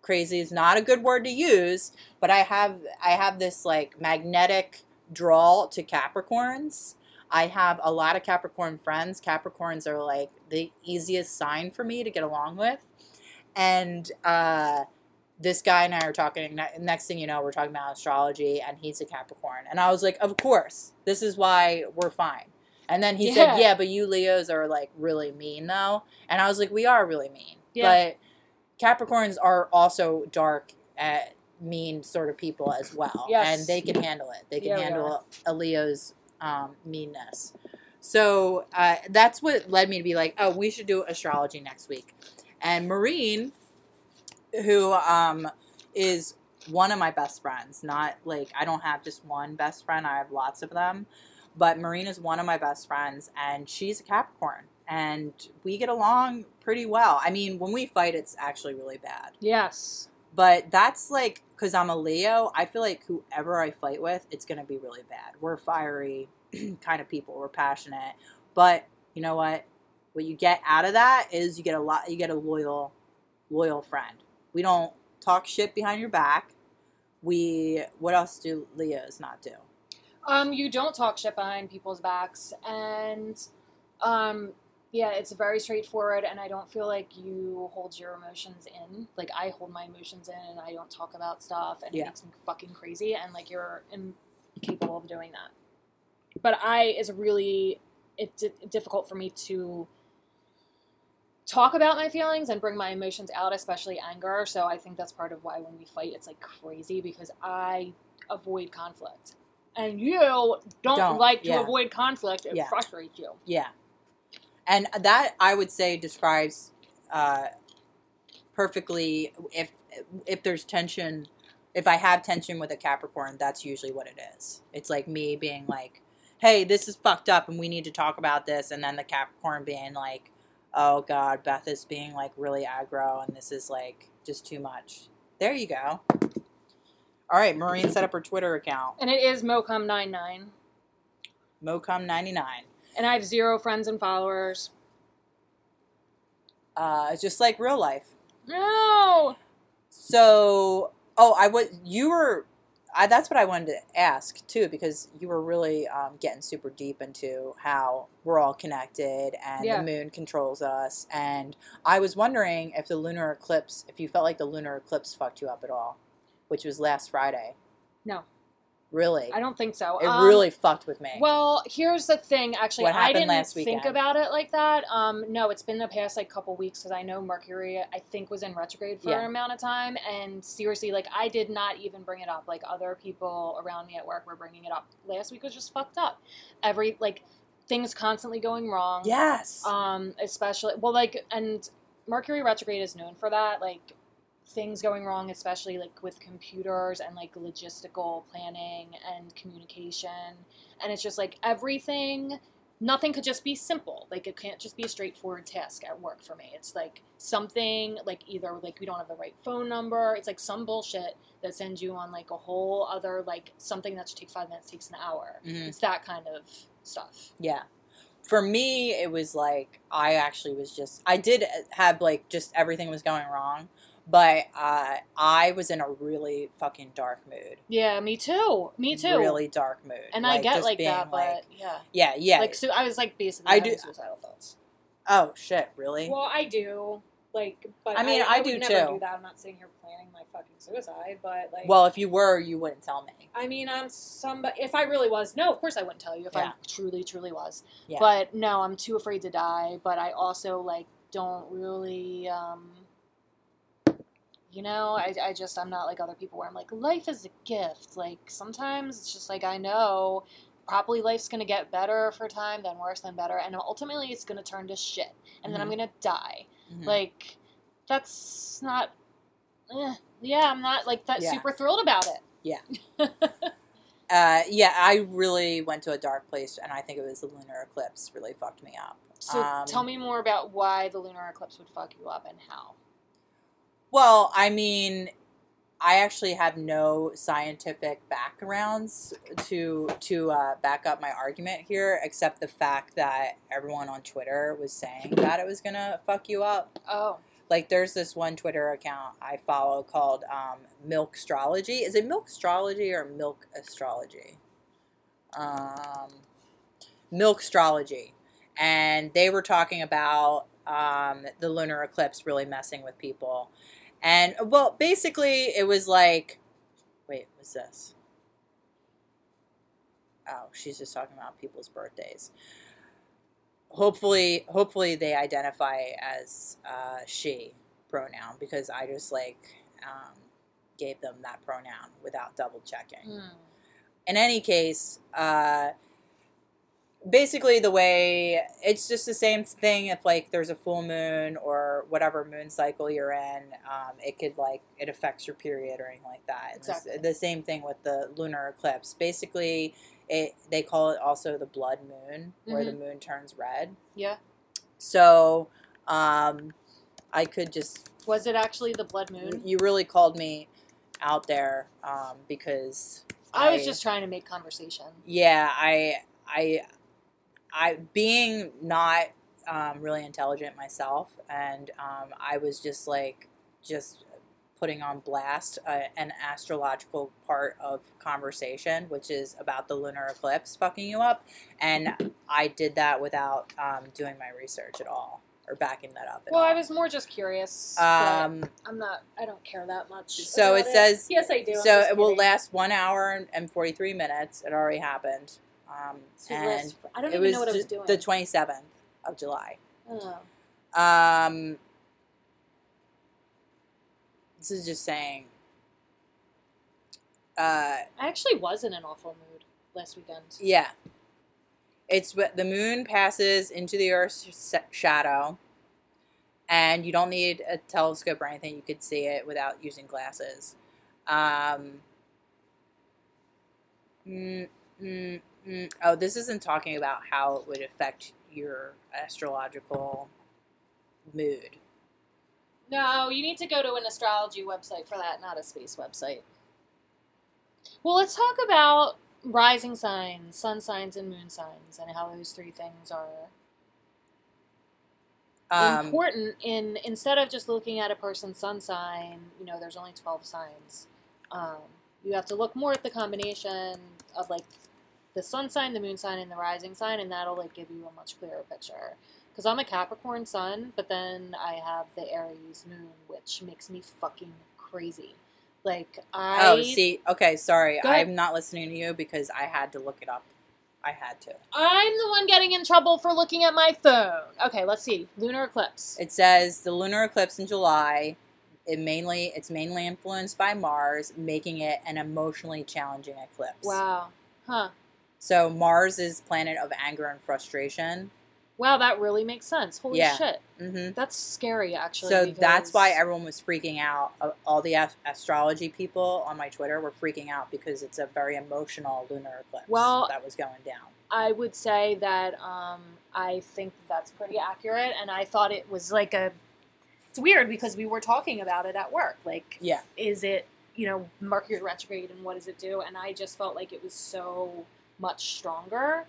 crazy is not a good word to use, but I have I have this like magnetic draw to Capricorns. I have a lot of Capricorn friends. Capricorns are like the easiest sign for me to get along with. And uh this guy and I are talking. Next thing you know, we're talking about astrology, and he's a Capricorn. And I was like, "Of course, this is why we're fine." And then he Yeah. said, "Yeah, but you Leos are like really mean, though." And I was like, "We are really mean, Yeah. but Capricorns are also dark, uh, mean sort of people as well, Yes. and they can handle it. They can Yeah, handle a Leo's um, meanness." So uh, that's what led me to be like, "Oh, we should do astrology next week." And Maureen, who um, is one of my best friends, not like I don't have just one best friend, I have lots of them. But Maureen is one of my best friends, and she's a Capricorn, and we get along pretty well. I mean, when we fight, it's actually really bad. Yes. But that's like, because I'm a Leo, I feel like whoever I fight with, it's to be really bad. We're fiery kind of people, we're passionate. But you know what? What you get out of that is you get a lot, you get a loyal, loyal friend. We don't talk shit behind your back. We, what else do Leos not do? Um, you don't talk shit behind people's backs, and um, yeah, it's very straightforward. And I don't feel like you hold your emotions in. Like I hold my emotions in, and I don't talk about stuff, and Yeah. it makes me fucking crazy. And like you're incapable of doing that. But I is really it's di- difficult for me to talk about my feelings and bring my emotions out, especially anger. So I think that's part of why when we fight, it's like crazy because I avoid conflict. And you don't, Don't, like to yeah. avoid conflict. It Yeah. frustrates you. Yeah. And that I would say describes uh, perfectly if if there's tension if I have tension with a Capricorn, that's usually what it is. It's like me being like, "Hey, this is fucked up and we need to talk about this." And then the Capricorn being like, "Oh god, Beth is being like really aggro and this is like just too much." There you go. All right, Maureen set up her Twitter account, And it is Mocom99. Mocom99. And I have zero friends and followers. Uh, it's just like real life. No! So, oh, I was you were I, that's what I wanted to ask too, because you were really um, getting super deep into how we're all connected and Yeah. the moon controls us. And I was wondering if the lunar eclipse, if you felt like the lunar eclipse fucked you up at all, which was last Friday. No. Really? I don't think so. It Um, really fucked with me. Well, here's the thing. Actually, What I didn't think about it like that. Um, no, it's been the past like couple weeks because I know Mercury, I think, was in retrograde for Yeah. an amount of time, and seriously, like I did not even bring it up. Like other people around me at work were bringing it up. Last week was just fucked up. Every like things constantly going wrong. yes. Um, especially well, like and Mercury retrograde is known for that. Like things going wrong, especially like with computers and like logistical planning and communication. And it's just like everything. Nothing could just be simple. Like it can't just be a straightforward task at work for me. It's like something like either like we don't have the right phone number. It's like some bullshit that sends you on like a whole other like something that should take five minutes takes an hour. Mhm. It's that kind of stuff. Yeah. For me, it was like I actually was just I did have like just everything was going wrong, but uh, I was in a really fucking dark mood. Yeah, me too. Me too. Really dark mood. And I get like that, but yeah. yeah, yeah. Like so I was like basically I do- suicidal thoughts. oh shit, really? Well, I do. Like but I mean, I would do never too. do that. I'm not sitting here planning my fucking suicide, but like well, if you were, you wouldn't tell me. I mean, I'm somebody. If I really was, no, of course I wouldn't tell you if Yeah. I truly, truly was. Yeah. But no, I'm too afraid to die. But I also like don't really, um, you know, I, I just I'm not like other people where I'm like life is a gift. Like sometimes it's just like I know probably life's gonna get better for time, then worse, then better, and ultimately it's gonna turn to shit, and then I'm gonna die. Mhm. Like that's not. Eh, yeah, I'm not like that Yeah. super thrilled about it. Yeah uh, yeah, I really went to a dark place, and I think it was the lunar eclipse really fucked me up. So Um, tell me more about why the lunar eclipse would fuck you up and how. Well, I mean, I actually have no scientific backgrounds to to uh, back up my argument here, except the fact that everyone on Twitter was saying that it was gonna fuck you up. Oh, Like, there's this one Twitter account I follow called um, Milk Astrology. Is it Milk Astrology or Milk Astrology? Um, Milk Astrology, and they were talking about um, the lunar eclipse really messing with people, and well, basically, it was like, wait, what's this? Oh, she's just talking about people's birthdays hopefully hopefully they identify as uh, she pronoun because i just like um, gave them that pronoun without double checking hmm. in any case uh, basically the way it's just the same thing if like there's a full moon or whatever moon cycle you're in um, it could like it affects your period or anything like that Exactly. the same thing with the lunar eclipse basically it they call it also the blood moon where the moon turns red yeah. so um, i could just Was it actually the blood moon? you really called me out there um, because I was just trying to make conversation. yeah i i i being not um, really intelligent myself and um, i was just like just putting on blast uh, an astrological part of conversation which is about the lunar eclipse fucking you up and i did that without um, doing my research at all or backing that up at Well, all. I was more just curious. um, I'm not. I don't care that much. So about it says- Yes, I do. So it will last one hour and- and 43 minutes it already happened um, and I don't it even was know what I was doing. the 27th of july Oh. Um, this is just saying. Uh, I actually was in an awful mood last weekend. yeah. It's what the moon passes into the Earth's shadow, and you don't need a telescope or anything. You could see it without using glasses. Um, mm, mm, mm. Oh, this isn't talking about how it would affect your astrological mood. No, you need to go to an astrology website for that, not a space website. Well, let's talk about rising signs, sun signs, and moon signs, and how those three things are Um, important. In instead of just looking at a person's sun sign, you know, there's only twelve signs. Um, you have to look more at the combination of like the sun sign, the moon sign, and the rising sign, and that'll like give you a much clearer picture. Because I'm a Capricorn sun, but then I have the Aries moon, which makes me fucking crazy. Like I oh, see, okay, sorry, I'm not listening to you because I had to look it up. I had to. I'm the one getting in trouble for looking at my phone. Okay, let's see. Lunar eclipse. It says the lunar eclipse in July. It mainly it's mainly influenced by Mars, making it an emotionally challenging eclipse. Wow. Huh. So Mars is planet of anger and frustration. Wow, that really makes sense. Holy Yeah. shit. hmm That's scary, actually. So that's why everyone was freaking out. All the ast- astrology people on my Twitter were freaking out because it's a very emotional lunar eclipse Well- that was going down. I would say that um, I think that's pretty accurate, and I thought it was like a. It's weird because we were talking about it at work. Like, Yeah. is it you know Mercury retrograde and what does it do? And I just felt like it was so much stronger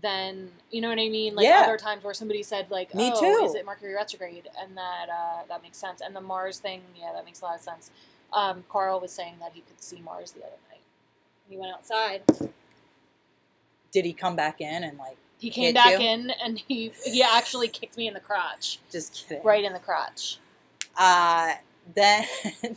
than you know what I mean. Like Yeah. other times where somebody said like, Me "Oh, too. is it Mercury retrograde?" and that uh, that makes sense. And the Mars thing, yeah, that makes a lot of sense. Um, Carl was saying that he could see Mars the other night. He went outside. Did he come back in and like He came back you? in and he he actually kicked me in the crotch, just kidding? right in the crotch. Uh, then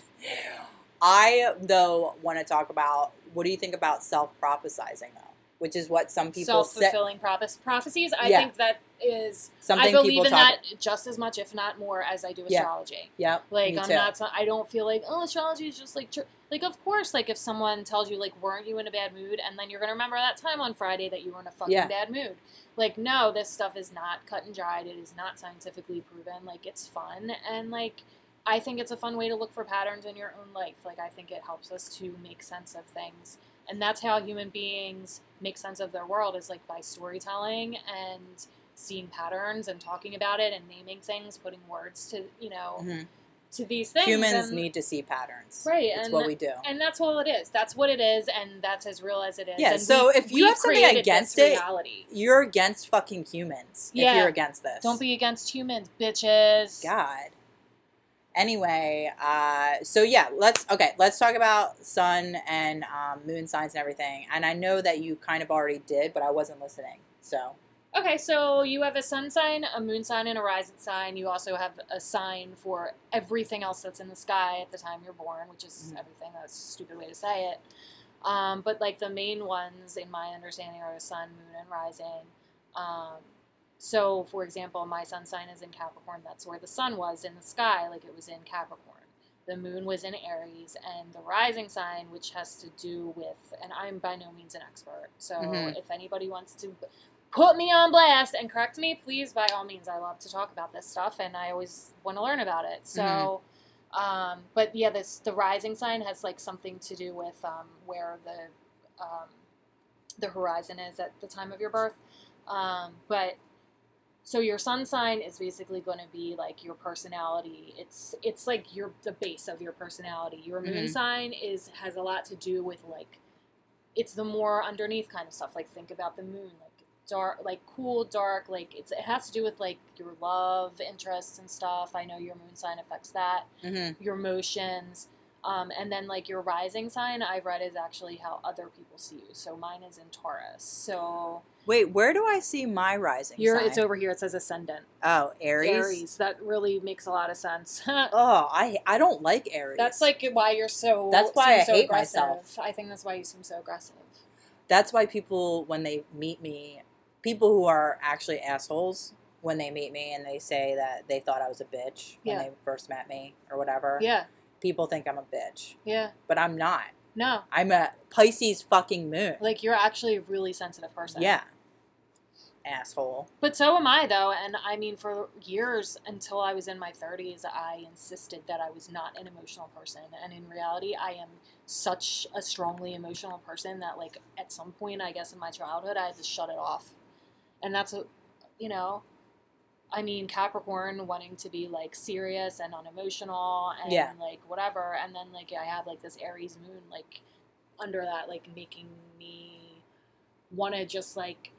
I though want to talk about what do you think about self prophesizing though, which is what some people Self say. fulfilling prophes- prophecies. I Yeah. think that is. Something I believe in that just as much, if not more, as I do Yeah. astrology. Yep. Like I'm not. so- I don't feel like oh astrology is just like tr-. like of course like if someone tells you like weren't you in a bad mood and then you're gonna remember that time on Friday that you were in a fucking Yeah. bad mood. Like no, this stuff is not cut and dried. It is not scientifically proven. Like it's fun and like I think it's a fun way to look for patterns in your own life. Like I think it helps us to make sense of things. And that's how human beings make sense of their world is like by storytelling and seeing patterns and talking about it and naming things, putting words to, you know, Mhm. to these things. Humans and, need to see patterns. Right, It's and- what we do. and that's all it is. That's what it is, and that's as real as it is. Yeah, And so we- if you we've something against it, reality. You're against fucking humans if Yeah. you're against this. Don't be against humans, bitches. God. Anyway, uh, so yeah, let's okay. Let's talk about sun and um, moon signs and everything. And I know that you kind of already did, but I wasn't listening. So Okay, so you have a sun sign, a moon sign, and a rising sign. You also have a sign for everything else that's in the sky at the time you're born, which is Mhm. everything. That's a stupid way to say it. Um, but like the main ones, in my understanding, are sun, moon, and rising. Um, so, for example, my sun sign is in Capricorn. That's where the sun was in the sky, like it was in Capricorn. The moon was in Aries, and the rising sign, which has to do with, and I'm by no means an expert. So, Mhm. if anybody wants to put me on blast and correct me, please, by all means. I love to talk about this stuff, and I always want to learn about it. So, um, but yeah, this the rising sign has like something to do with um, where the um, the horizon is at the time of your birth. Um, but so your sun sign is basically going to be like your personality. It's it's like your the base of your personality. Your moon Mhm. sign is has a lot to do with like it's the more underneath kind of stuff. Like think about the moon, like dark, like cool, dark. Like it's it has to do with like your love interests and stuff. I know your moon sign affects that. mhm. Your emotions. Um, and then like your rising sign, I've read is actually how other people see you. So mine is in Taurus. So wait, where do I see my rising you're, sign? it's over here. It says ascendant. oh, Aries. Aries. That really makes a lot of sense. Oh, I I don't like Aries. that's like why you're so. That's why I so hate aggressive. myself. I think that's why you seem so aggressive. that's why people when they meet me, people who are actually assholes when they meet me and they say that they thought I was a bitch when they first met me or whatever. Yeah. People think I'm a bitch, Yeah. but I'm not. No. I'm a Pisces fucking moon. Like you're actually a really sensitive person. yeah. Asshole. But so am I though, and I mean for years until I was in my 30s, I insisted that I was not an emotional person, and in reality, I am such a strongly emotional person that like at some point, I guess in my childhood, I had to shut it off, and that's a, you know. I mean, Capricorn wanting to be like serious and unemotional and Yeah. like whatever, and then like I have like this Aries moon like under that, like making me want to just like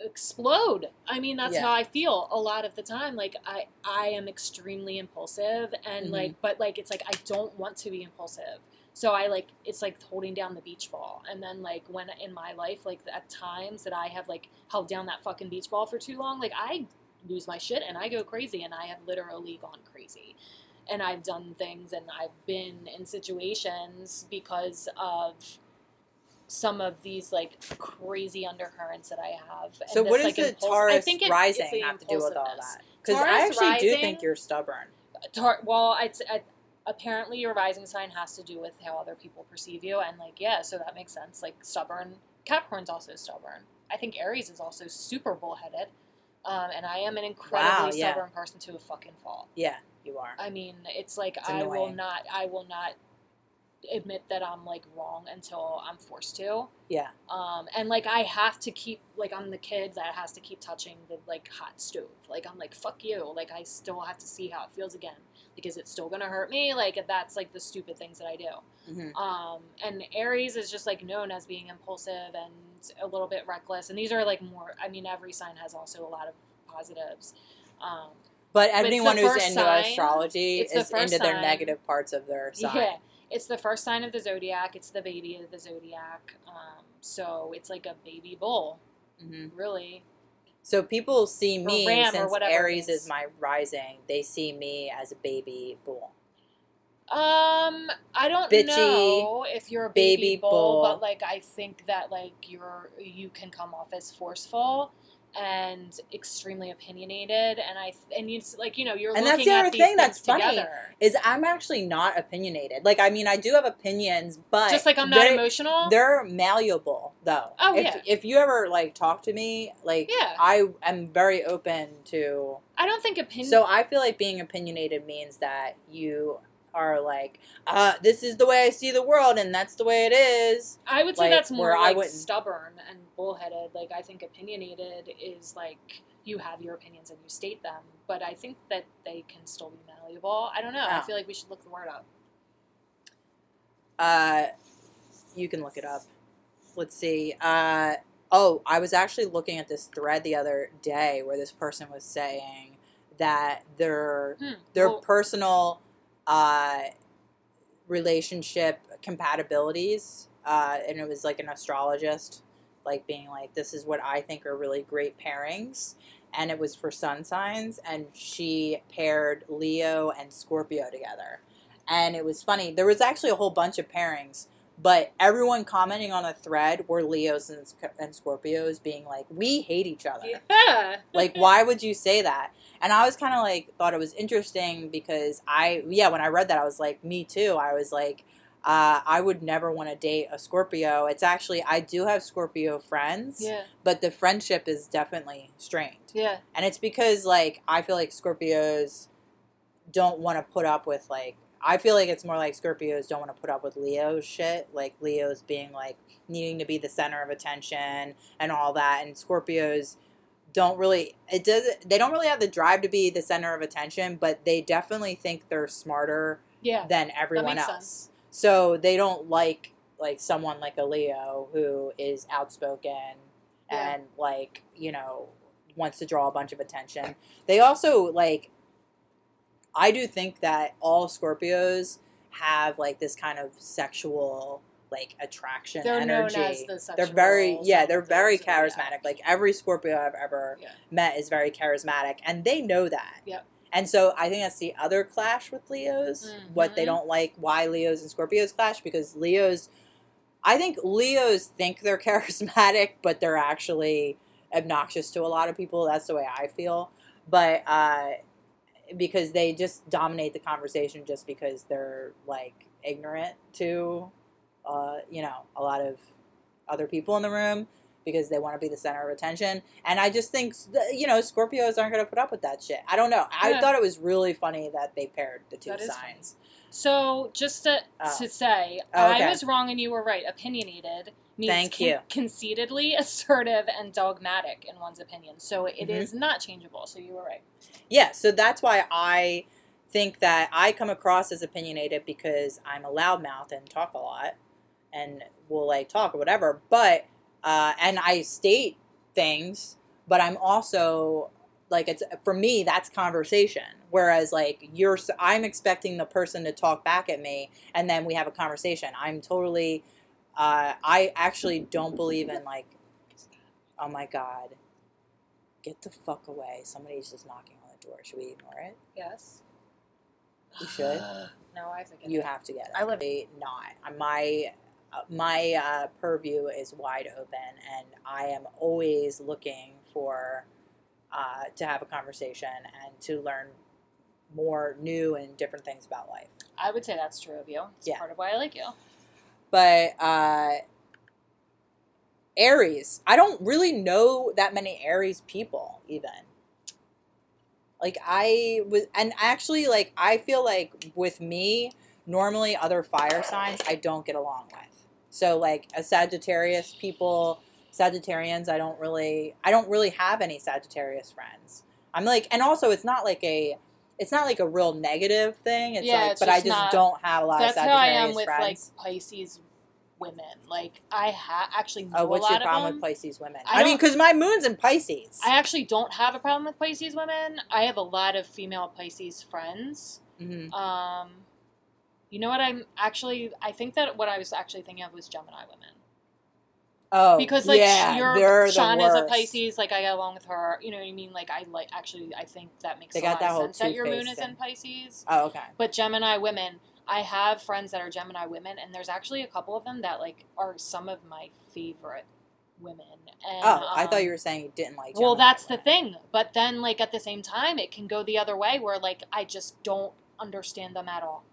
explode. I mean, that's Yeah. how I feel a lot of the time. Like I I am extremely impulsive and Mhm. like but like it's like I don't want to be impulsive. So I like it's like holding down the beach ball, and then like when in my life, like at times that I have like held down that fucking beach ball for too long, like I lose my shit and I go crazy, and I have literally gone crazy, and I've done things and I've been in situations because of some of these like crazy undercurrents that I have. and So this, what does like, the impulse- I Taurus think it- it's rising the have to do with all impulsiveness. that? Because I Taurus actually do rising- think you're stubborn. Tar- well, it's apparently your rising sign has to do with how other people perceive you, and like yeah, so that makes sense. Like stubborn, Capricorn's also stubborn. I think Aries is also super bullheaded, um, and I am an incredibly yeah. stubborn person to a fucking fault. Yeah, you are. I mean, it's like It's I will not, I will not admit that I'm like wrong until I'm forced to. Yeah. Um, and like I have to keep like I'm the kid that has to keep touching the like hot stove. Like I'm like fuck you. Like I still have to see how it feels again. Like is it still gonna hurt me? Like that's like the stupid things that I do. hmm Um, and Aries is just like known as being impulsive and a little bit reckless. And these are like more. I mean, every sign has also a lot of positives. Um, But anyone who's into sign- astrology the is first into their sign. negative parts of their sign. Yeah, it's the first sign of the zodiac. It's the baby of the zodiac. Um, so it's like a baby bull, hmm really. So people see me since Aries is. is my rising. They see me as a baby bull. Um, I don't Bitchy, know if you're a baby, baby bull, bull. but like I think that like you're you can come off as forceful and extremely opinionated, and I and you like you know you're And that's the other thing that's funny. together. Is I'm actually not opinionated. Like I mean, I do have opinions, but Just like I'm not they- emotional. They're malleable though. Oh, if, yeah. If you ever like talk to me, like Yeah. I am very open to. I don't think opinion. So I feel like being opinionated means that you are like, uh, this is the way I see the world, and that's the way it is. I would say like, that's more where I like stubborn and bullheaded. Like I think opinionated is like you have your opinions and you state them, but I think that they can still be malleable. I don't know. I feel like we should look the word up. Uh, you can look it up. Let's see. Uh, oh, I was actually looking at this thread the other day where this person was saying that their Hmm. their Well, personal uh, relationship compatibilities, uh, and it was like an astrologist, like being like, "This is what I think are really great pairings," and it was for sun signs, and she paired Leo and Scorpio together, and it was funny. There was actually a whole bunch of pairings. But everyone commenting on a thread were Leos and, and Scorpios being like, we hate each other yeah. like why would you say that and i was kind of like thought it was interesting because i yeah when i read that i was like me too i was like uh, i would never want to date a scorpio it's actually i do have scorpio friends Yeah. but the friendship is definitely strained Yeah. and it's because like i feel like scorpios don't want to put up with like i feel like it's more like scorpios don't want to put up with leo's shit like leo's being like needing to be the center of attention and all that and scorpios don't really it does they don't really have the drive to be the center of attention but they definitely think they're smarter Yeah. than everyone else sense. so they don't like like someone like a leo who is outspoken Yeah. and like you know wants to draw a bunch of attention they also like i do think that all scorpios have like this kind of sexual like attraction They're energy known as the sexual they're very yeah they're very charismatic like every scorpio i've ever Yeah. met is very charismatic and they know that Yep. and so i think that's the other clash with leos what they Mhm. don't like why leos and scorpios clash because leos i think leos think they're charismatic but they're actually obnoxious to a lot of people that's the way i feel but uh because they just dominate the conversation just because they're like ignorant to uh, you know, a lot of other people in the room because they want to be the center of attention. And I just think, you know, Scorpios aren't going to put up with that shit. I don't know. I Yeah. thought it was really funny that they paired the two That is signs. So just to, Oh. to say, Oh, okay. I was wrong and you were right. Opinionated means Thank you. conceitedly assertive and dogmatic in one's opinion. So it is Mhm. not changeable. So you were right. Yeah, so that's why I think that I come across as opinionated because I'm a loudmouth and talk a lot and we'll like talk or whatever. But uh, and I state things, but I'm also like it's for me that's conversation whereas like you're I'm expecting the person to talk back at me and then we have a conversation i'm totally uh, i actually don't believe in like oh my god get the fuck away somebody's just knocking on the door should we ignore it Yes. You should. No, I have to get you it. have to get it I live- not I'm my my uh, purview is wide open and i am always looking for uh, to have a conversation and to learn more new and different things about life I would say that's true of you. It's Yeah. part of why I like you. but uh, aries i don't really know that many aries people even like i was and actually like i feel like with me normally other fire signs i don't get along with so like a sagittarius people sagittarians i don't really i don't really have any sagittarius friends i'm like and also it's not like a it's not like a real negative thing it's Yeah, like it's but i just just not- don't have a lot of That's of how I am with friends like Pisces women. Like I ha- actually know Oh, a what's lot your problem with Pisces women? I I, mean, because my moon's in Pisces. I actually don't have a problem with Pisces women. I have a lot of female Pisces friends. Mhm. Um, you know what? I'm actually. I think that what I was actually thinking of was Gemini women Oh, because like yeah, the Sean is a. Pisces. Like I get along with her. You know what I mean? Like I like actually. I think that makes They a got lot that of whole sense that your moon two-faced is in. Pisces. Oh, okay. But Gemini women, I have friends that are Gemini women, and there's actually a couple of them that like are some of my favorite women. And, Oh, I thought um, you were saying you didn't like. well, Gemini that's the thing. But then, like at the same time, it can go the other way, where like I just don't understand them at all,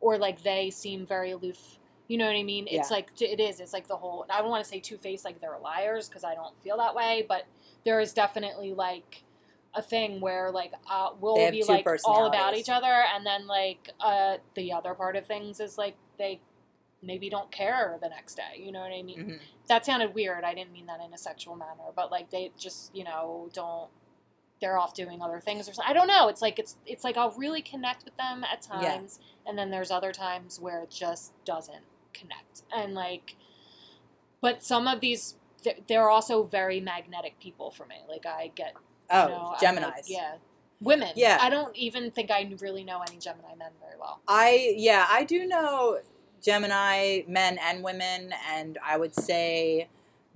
or like they seem very aloof. You know what I mean? It's Yeah. like it is. It's like the whole. I don't want to say two faced, like they're liars, because I don't feel that way. But there is definitely like a thing where like uh, we'll be like all about each other, and then like uh, the other part of things is like they maybe don't care the next day. You know what I mean? Mhm. that sounded weird. I didn't mean that in a sexual manner, but like they just, you know, don't. They're off doing other things or something. I don't know. It's like it's it's like I'll really connect with them at Yeah. times, and then there's other times where it just doesn't connect. And like, but some of these, they're also very magnetic people for me. Like I get, Oh, you know, Gemini's. like, yeah, women. Yeah. I don't even think I really know any Gemini men very well. I yeah, I do know Gemini men and women, and I would say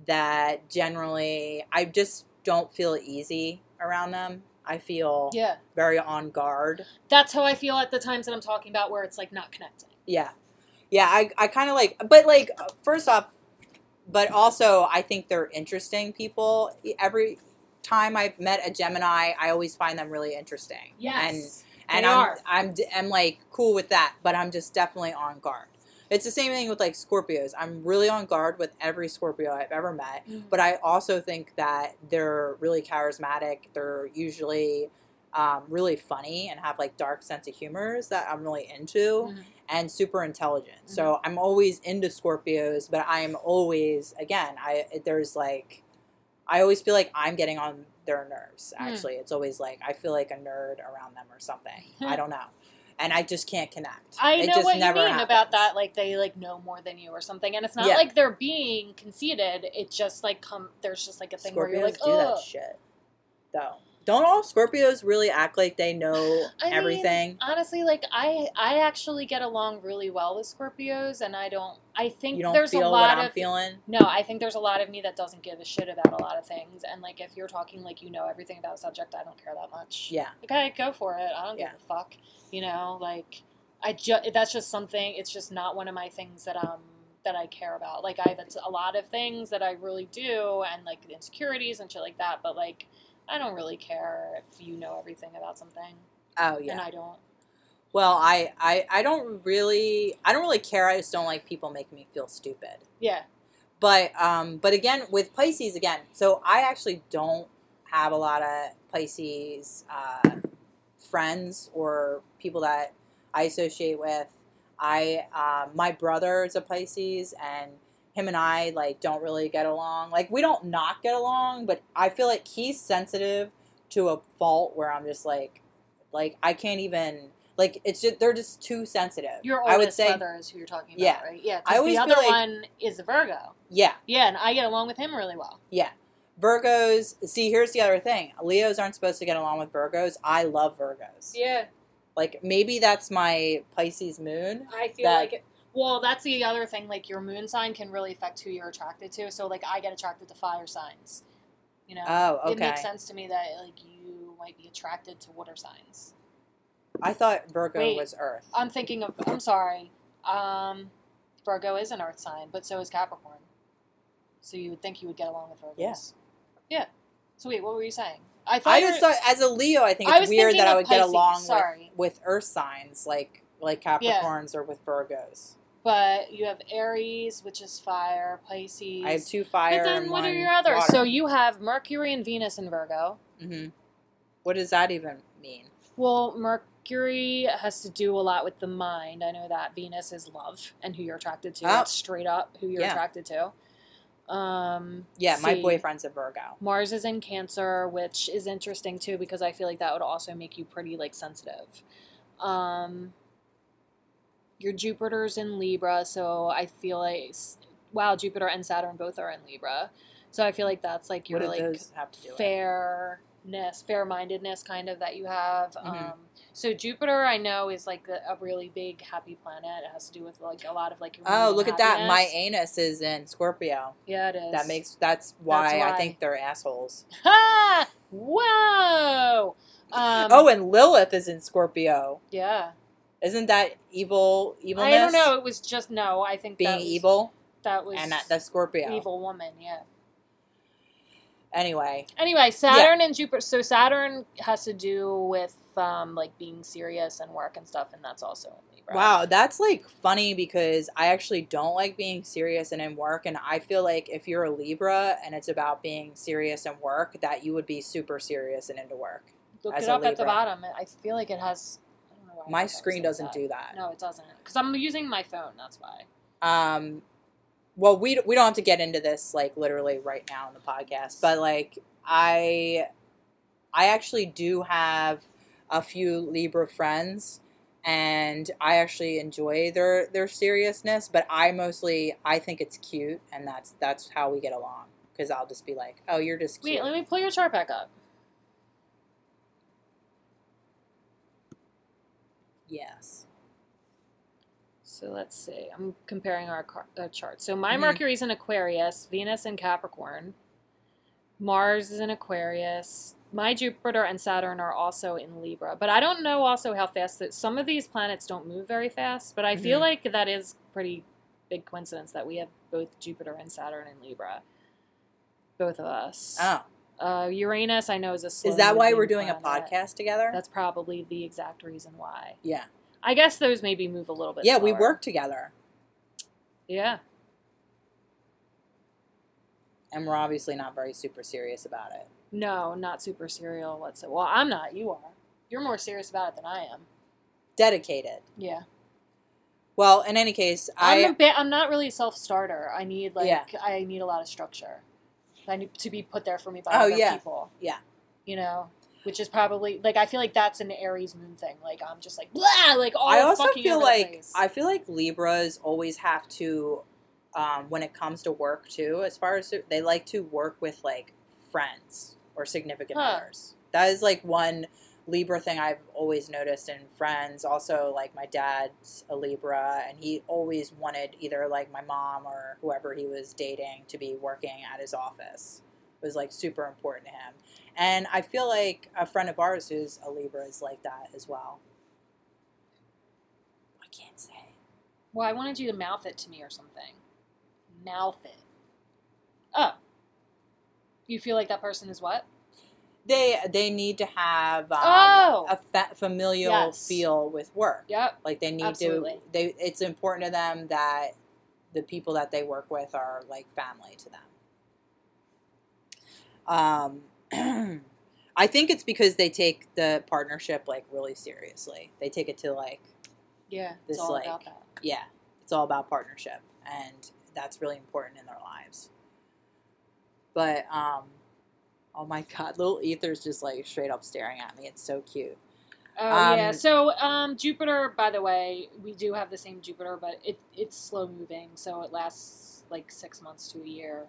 that generally I just don't feel easy around them. I feel Yeah, very on guard. that's how I feel at the times that I'm talking about where it's like not connecting. Yeah. Yeah, I, I kind of like, but like, first off, but also I think they're interesting people. Every time I've met a Gemini, I always find them really interesting. Yes, And, and I'm. I'm, d- I'm like cool with that, but I'm just definitely on guard. It's the same thing with like Scorpios. I'm really on guard with every Scorpio I've ever met, Mhm. but I also think that they're really charismatic. They're usually um, really funny and have like dark sense of humors that I'm really into Mhm. and super intelligent. So I'm always into Scorpios, but I'm always again, I there's like I always feel like I'm getting on their nerves. Hmm. Actually, it's always like I feel like a nerd around them or something. I don't know, and I just can't connect. I It know what you mean about that. Like they like know more than you or something, and it's not Yeah. like they're being conceited. It just like come. There's just like a thing where you're like, Scorpios do oh, that shit, though. Don't all Scorpios really act like they know I mean, everything? honestly, like I, I actually get along really well with Scorpios, and I don't. I think don't there's a lot of feeling. no. I think there's a lot of me that doesn't give a shit about a lot of things, and like if you're talking like you know everything about a subject, I don't care that much. Yeah, okay, go for it. I don't Yeah. give a fuck. You know, like I just that's just something. It's just not one of my things that um that I care about. Like I have a lot of things that I really do, and like insecurities and shit like that. But like I don't really care if you know everything about something, oh yeah. and I don't. Well, I, I I don't really I don't really care. I just don't like people making me feel stupid. Yeah, But um, but again, with Pisces again, so I actually don't have a lot of Pisces uh, friends or people that I associate with. I uh, my brother is a Pisces, and him and I like don't really get along. Like we don't not get along, but I feel like he's sensitive to a fault where I'm just like, like I can't even like it's just they're just too sensitive. your I oldest would say brother is who you're talking about, Yeah. right? Yeah, I 'cause always the other like- one is a Virgo. yeah. Yeah, and I get along with him really well. Yeah. Virgos. See, here's the other thing. Leos aren't supposed to get along with Virgos. I love Virgos. Yeah, Like maybe that's my Pisces moon. I feel That- like. It, well, that's the other thing. Like your moon sign can really affect who you're attracted to. So like I get attracted to fire signs. You know. Oh, It makes sense to me that like you might be attracted to water signs. I thought Virgo Wait. was Earth. I'm thinking of. I'm sorry. Um, Virgo is an Earth sign, but so is Capricorn. So you would think you would get along with Virgos. Yeah. Yeah. So wait, what were you saying? I thought I just thought, as a Leo, I think it's was weird that I would get along with, with Earth signs like like Capricorns or with Virgos. But you have Aries, which is fire, Pisces. I have two fire. But then what are your others? water. So you have Mercury and Venus in Virgo. hmm What does that even mean? Well, Mercury has to do a lot with the mind. I know that Venus is love and who you're attracted to. Oh. That's straight up who you're Yeah. attracted to. Um, Yeah, my see. boyfriend's a Virgo. Mars is in Cancer, which is interesting too because I feel like that would also make you pretty like sensitive. Um, your Jupiter's in Libra, so I feel like wow, Jupiter and Saturn both are in Libra, so I feel like that's like your like those have to do with? fairness, fair-mindedness kind of that you have. Mhm. Um, so Jupiter, I know, is like a, a really big happy planet. It has to do with like a lot of like. Oh, look and at that! My anus is in Scorpio. yeah, it is. That makes that's why, I why. think they're assholes. Ha! Whoa! Um, oh, and Lilith is in Scorpio. yeah. Isn't that evil? Evilness. I don't know. It was just no. I think Being that was, evil, That was and that, that's Scorpio. evil woman. Yeah. Anyway, Anyway, Saturn and Jupiter. So Saturn has to do with um, like being serious and work and stuff, and that's also in Libra. wow, that's like funny because I actually don't like being serious and in work, and I feel like if you're a Libra and it's about being serious and work, that you would be super serious and into work. Look it up at the bottom. I feel like it has. Know why My thought that was screen doesn't that. do that. No, it doesn't. Because I'm using my phone. That's why. um well we we don't have to get into this like literally right now in the podcast but like i i actually do have a few libra friends and i actually enjoy their their seriousness but i mostly i think it's cute and that's that's how we get along because i'll just be like oh you're just cute Wait, let me pull your chart back up. Yes So let's see. I'm comparing our, car- our charts. So my Mhm. Mercury's in Aquarius, Venus in Capricorn, Mars is in Aquarius. My Jupiter and Saturn are also in Libra, but I don't know also how fast that some of these planets don't move very fast. But I feel Mhm. like that is pretty big coincidence that we have both Jupiter and Saturn in Libra, both of us. oh Uh, Uranus, I know is a. is that why we're doing a podcast together That's probably the exact reason why. yeah I guess those maybe move a little bit. yeah we work together Yeah. and we're obviously not very super serious about it No, not super serial whatsoever. Well, I'm not. You are. You're more serious about it than I am. dedicated Yeah. Well, in any case, I'm a bit. I'm not really a self starter. I need like Yeah. I need a lot of structure. I need to be put there for me by Oh, other yeah. people. Yeah. You know, which is probably like I feel like that's an Aries moon thing. Like I'm just like blah, like all I also feel like place. I feel like Libras always have to, um, when it comes to work too. As far as they like to work with like friends or significant Huh. others. That is like one Libra thing I've always noticed in friends. Also, like my dad's a Libra, and he always wanted either like my mom or whoever he was dating to be working at his office. It was like super important to him. And I feel like a friend of ours who's a Libra is like that as well. I can't say. well, I wanted you to mouth it to me or something. Mouth it. Oh. You feel like that person is what? They they need to have um, Oh! a fa- familial Yes. feel with work. Yep. Like they need Absolutely. to. They it's important to them that the people that they work with are like family to them. Um, I think it's because they take the partnership like really seriously. They take it to like Yeah. This, It's all like, about that. yeah, it's all about partnership, and that's really important in their lives. But um, oh my god, little Ether's just like straight up staring at me. It's so cute. Oh Um, yeah. So um, Jupiter, by the way, we do have the same Jupiter, but it it's slow moving, so it lasts like six months to a year.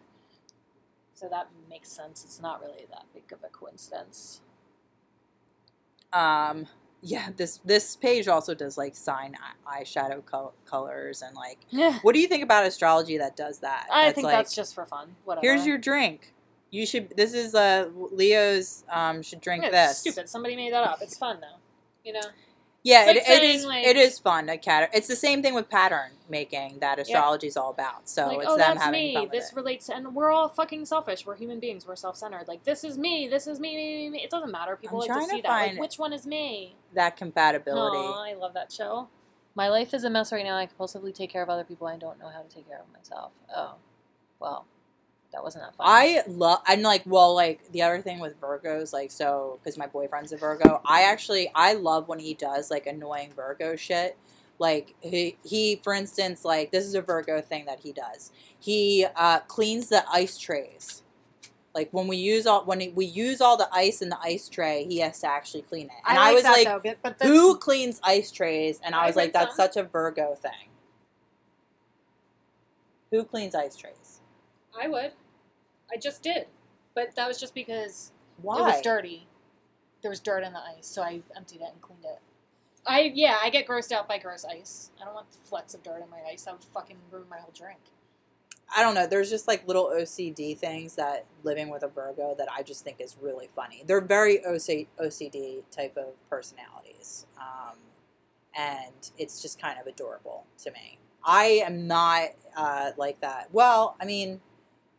So that makes sense. It's not really that big of a coincidence. Um, yeah, this this page also does like sign eye- eyeshadow col- colors and like. Yeah. What do you think about astrology that does that? I That's think like, that's just for fun. Whatever. Here's your drink. You should. This is uh Leo's. Um, should drink Yeah, this. stupid. Somebody made that up. It's fun though. You know. Yeah, it, like it saying, is. like- it is fun. A cat. It's the same thing with pattern making that astrology is all about. So like, it's oh, them that's having me. fun This it. relates, and we're all fucking selfish. We're human beings. We're self-centered. Like this is me. This is me. me, me, me. It doesn't matter. People like to trying to see that. Like, which one is me? that compatibility. Aw, I love that show. My life is a mess right now. I compulsively take care of other people. I don't know how to take care of myself. Oh, well, that wasn't that fun. I love. I'm like, well, like the other thing with Virgos, like, so because my boyfriend's a Virgo, I actually I love when he does like annoying Virgo shit. Like he, he, for instance, like this is a Virgo thing that he does. He uh, cleans the ice trays. Like when we use all when we use all the ice in the ice tray, he has to actually clean it. And I, was that, like, though, but, but who cleans ice trays? And I I was like, that's some. such a Virgo thing. Who cleans ice trays? I would. I just did, but that was just because Why? it was dirty. There was dirt in the ice, so I emptied it and cleaned it. I yeah, I get grossed out by gross ice. I don't want flecks of dirt in my ice. That would fucking ruin my whole drink. I don't know. There's just like little OCD things that living with a Virgo that I just think is really funny. They're very OC, OCD type of personalities, um, and it's just kind of adorable to me. I am not uh, like that. Well, I mean,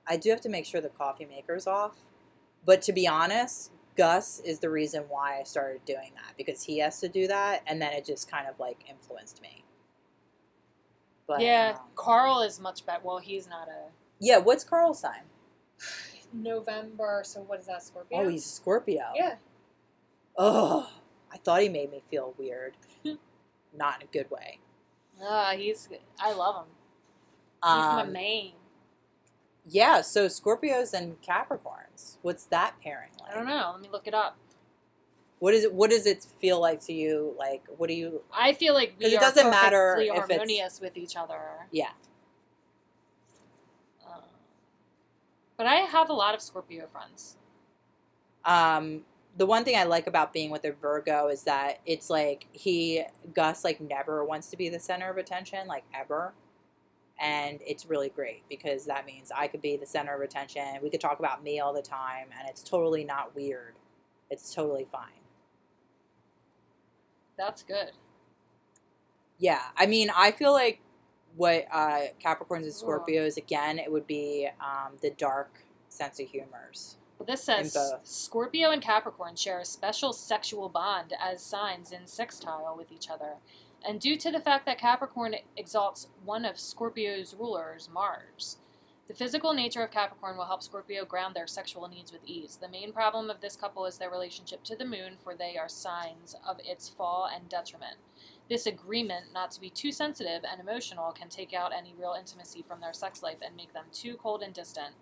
I do have to make sure the coffee maker's off, but to be honest, Gus is the reason why I started doing that because he has to do that, and then it just kind of like influenced me. But yeah, um, Carl is much better. Well, he's not a yeah. What's Carl's sign? November. So what is that? Scorpio. Oh, he's a Scorpio. yeah. Oh, I thought he made me feel weird. Not in a good way. Ah, he's. I love him. He's my Um, main. Yeah, so Scorpios and Capricorns. What's that pairing like? I don't know. Let me look it up. What is it? What does it feel like to you? Like, what do you? I feel like we it are doesn't matter if it's- harmonious with each other. Yeah, Uh, but I have a lot of Scorpio friends. um, the one thing I like about being with a Virgo is that it's like he Gus like never wants to be the center of attention, like ever. And it's really great because that means I could be the center of attention. We could talk about me all the time, and it's totally not weird. It's totally fine. That's good. Yeah, I mean, I feel like what uh, Capricorns and Scorpios again, it would be um, the dark sense of humors. This says. Scorpio and Capricorn share a special sexual bond as signs in sextile with each other. And due to the fact that Capricorn exalts one of Scorpio's rulers, Mars, the physical nature of Capricorn will help Scorpio ground their sexual needs with ease. The main problem of this couple is their relationship to the moon, for they are signs of its fall and detriment. This agreement not to be too sensitive and emotional can take out any real intimacy from their sex life and make them too cold and distant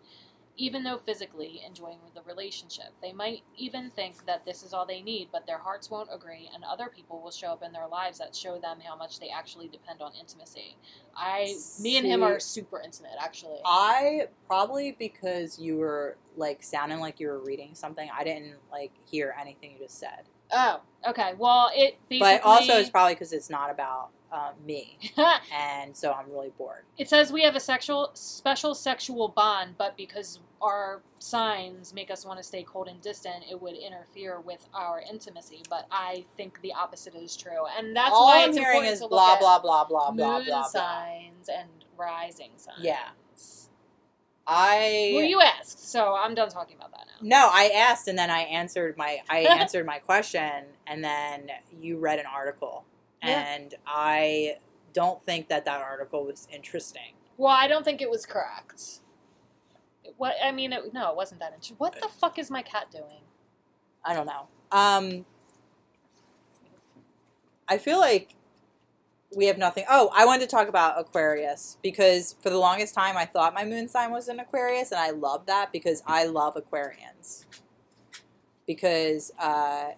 even though physically enjoying the relationship. They might even think that this is all they need, but their hearts won't agree, and other people will show up in their lives that show them how much they actually depend on intimacy. I, me and him are super intimate, actually. I probably because you were like sounding like you were reading something. I didn't like hear anything you just said. Oh, okay. Well, it basically. But also, it's probably because it's not about uh, me, and so I'm really bored. it says we have a sexual, special sexual bond, but because our signs make us want to stay cold and distant, it would interfere with our intimacy. But I think the opposite is true, and that's All why I'm it's hearing important is to look blah at blah blah blah blah moon blah blah. signs and rising signs. Yeah. I Well, you asked, so I'm done talking about that now. no, I asked and then I answered my I answered my question and then you read an article Yeah. and I don't think that that article was interesting. Well, I don't think it was correct. What I mean, it, no, it wasn't that interesting. What the fuck is my cat doing? I don't know. Um, I feel like we have nothing. Oh, I wanted to talk about Aquarius because for the longest time I thought my moon sign was an Aquarius, and I love that because I love Aquarians because uh,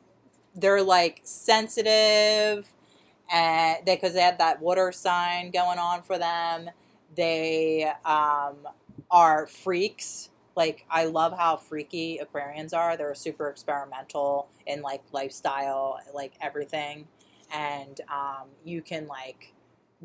they're like sensitive and because they have that water sign going on for them. They um, are freaks Like I love how freaky Aquarians are. They're super experimental in like lifestyle, like everything, and um, you can like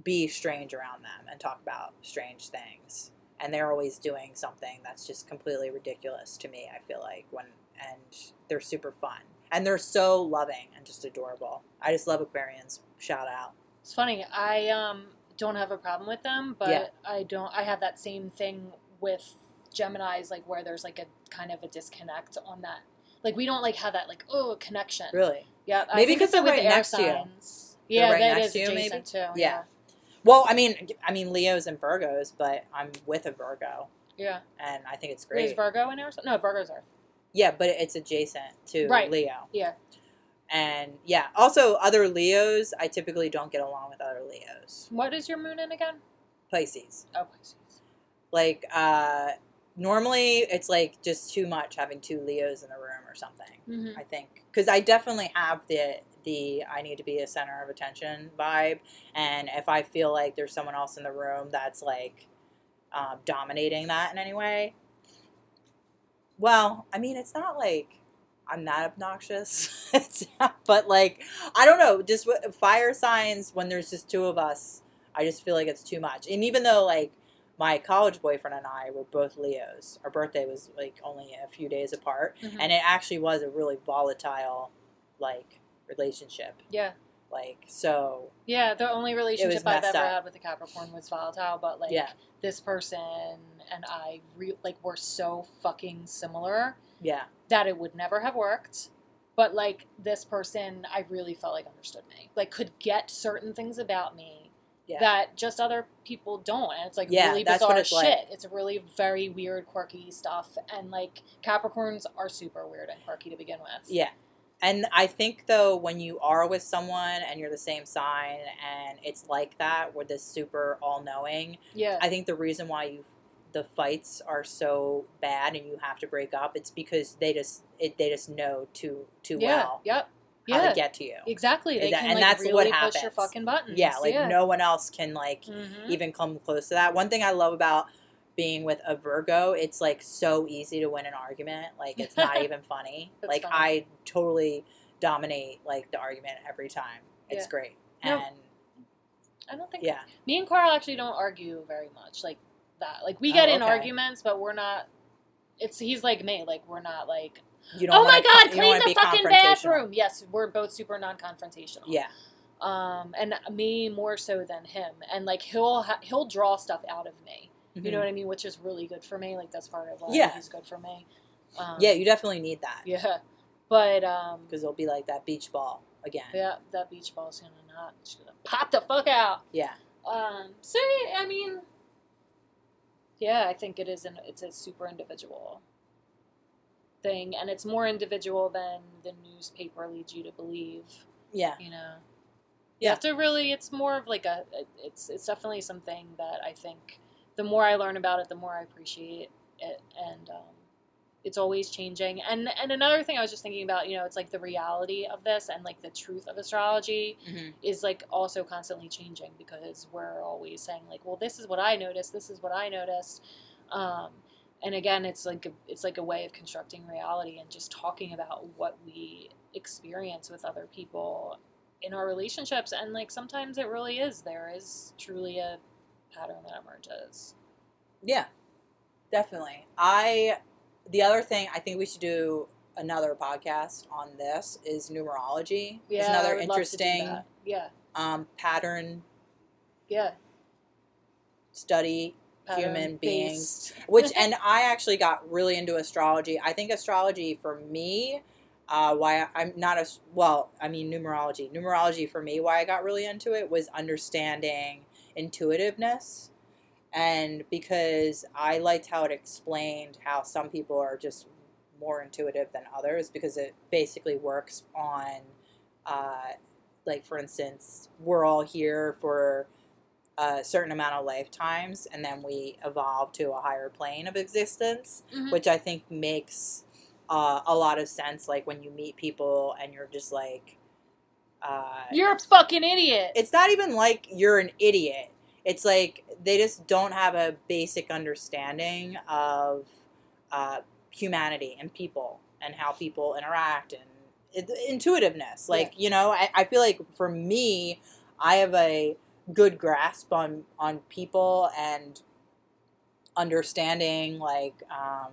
be strange around them and talk about strange things. And they're always doing something that's just completely ridiculous to me. I feel like when and they're super fun and they're so loving and just adorable. I just love Aquarians. Shout out. It's funny. I um don't have a problem with them, but Yeah. I don't. I have that same thing with Gemini's, like where there's like a kind of a disconnect on that. Like we don't like have that like oh connection. Really. Yeah. I Maybe because they're with right next to you. signs. They're Yeah, right that next is to you, maybe? too. Yeah. Well, I mean, I mean Leos and Virgos, but I'm with a Virgo, Yeah. and I think it's Wait, Is. Virgo in sign? No, Virgo's Earth. Yeah, but it's adjacent to Right. Leo. Yeah. And yeah, also other Leos, I typically don't get along with other Leos. What is your moon in again? Pisces. Oh, Pisces. Like, uh, normally it's like just too much having two Leos in the room or something. Mm-hmm. I think because I definitely have the the I need to be a center of attention vibe, and if I feel like there's someone else in the room that's like um, dominating that in any way, well, I mean, it's not like I'm not obnoxious, not, but like I don't know, just fire signs when there's just two of us, I just feel like it's too much, and even though like. My college boyfriend and I were both Leos. Our birthday was like only a few days apart Mhm. and it actually was a really volatile like relationship Yeah. like so Yeah, the only relationship I've ever up. had with a Capricorn was volatile, but like Yeah. this person and I re- like were so fucking similar yeah that it would never have worked. But like this person, I really felt like understood me, like could get certain things about me Yeah. that just other people don't, and it's like Yeah, really bizarre it's shit. like. It's really very weird, quirky stuff, and like Capricorns are super weird and quirky to begin with. yeah and i think though when you are with someone and you're the same sign and it's like that where this super all-knowing yeah, i think the reason why you the fights are so bad and you have to break up it's because they just it, they just know too too yeah, well yep, how yeah, to get to you exactly. They And can and like that's really what push your happens. fucking buttons. yeah like no one else can like Mhm. even come close to that. One thing I love about being with a Virgo, it's like so easy to win an argument. Like it's not even funny. Like funny. I totally dominate like the argument every time. It's Yeah. great. No. And I don't think yeah, me and Carl actually don't argue very much like that. Like we get Oh, in arguments, but we're not. It's he's like me. Like we're not like. You don't. Oh my god! Clean the fucking bathroom. Yes, we're both super non-confrontational. Yeah, Um, and me more so than him. And like he'll ha- he'll draw stuff out of me. You know what I mean? Which is really good for me. Like that's part of why Mm-hmm. Yeah. he's good for me. Um, yeah, you definitely need that Yeah. But um, because it'll be like that beach ball again. yeah, that beach ball's gonna not. She's gonna pop the fuck out. Yeah, Um, so I mean, yeah, I think it is. An, it's a super individual thing, and it's more individual than the newspaper leads you to believe. yeah, You know, you Yeah. have to really. It's more of like a. It's it's definitely something that I think the more I learn about it, the more I appreciate it, and um, it's always changing. And and another thing I was just thinking about, you know, it's like the reality of this and like the truth of astrology Mhm. is like also constantly changing because we're always saying like, well, this is what I noticed, this is what I noticed. Um, and again, it's like a, it's like a way of constructing reality and just talking about what we experience with other people in our relationships. And like sometimes it really is there is truly a pattern that emerges. yeah, definitely. I the other thing I think we should do another podcast on this is numerology. Yeah, it's I another would love to do interesting. Yeah, um, pattern yeah. study human beings which and i actually got really into astrology. I think astrology for me uh, why i'm not as well i mean numerology. Numerology for me why i got really into it was understanding intuitiveness. And because i liked how it explained how some people are just more intuitive than others because it basically works on uh, like for instance we're all here for a certain amount of lifetimes and then we evolve to a higher plane of existence Mhm. which i think makes uh, a lot of sense like when you meet people and you're just like uh, You're a fucking idiot. it's not even like you're an idiot it's like they just don't have a basic understanding of uh, humanity and people and how people interact and it, intuitiveness. Like you know, I, I feel like for me, I have a good grasp on on people and understanding like um,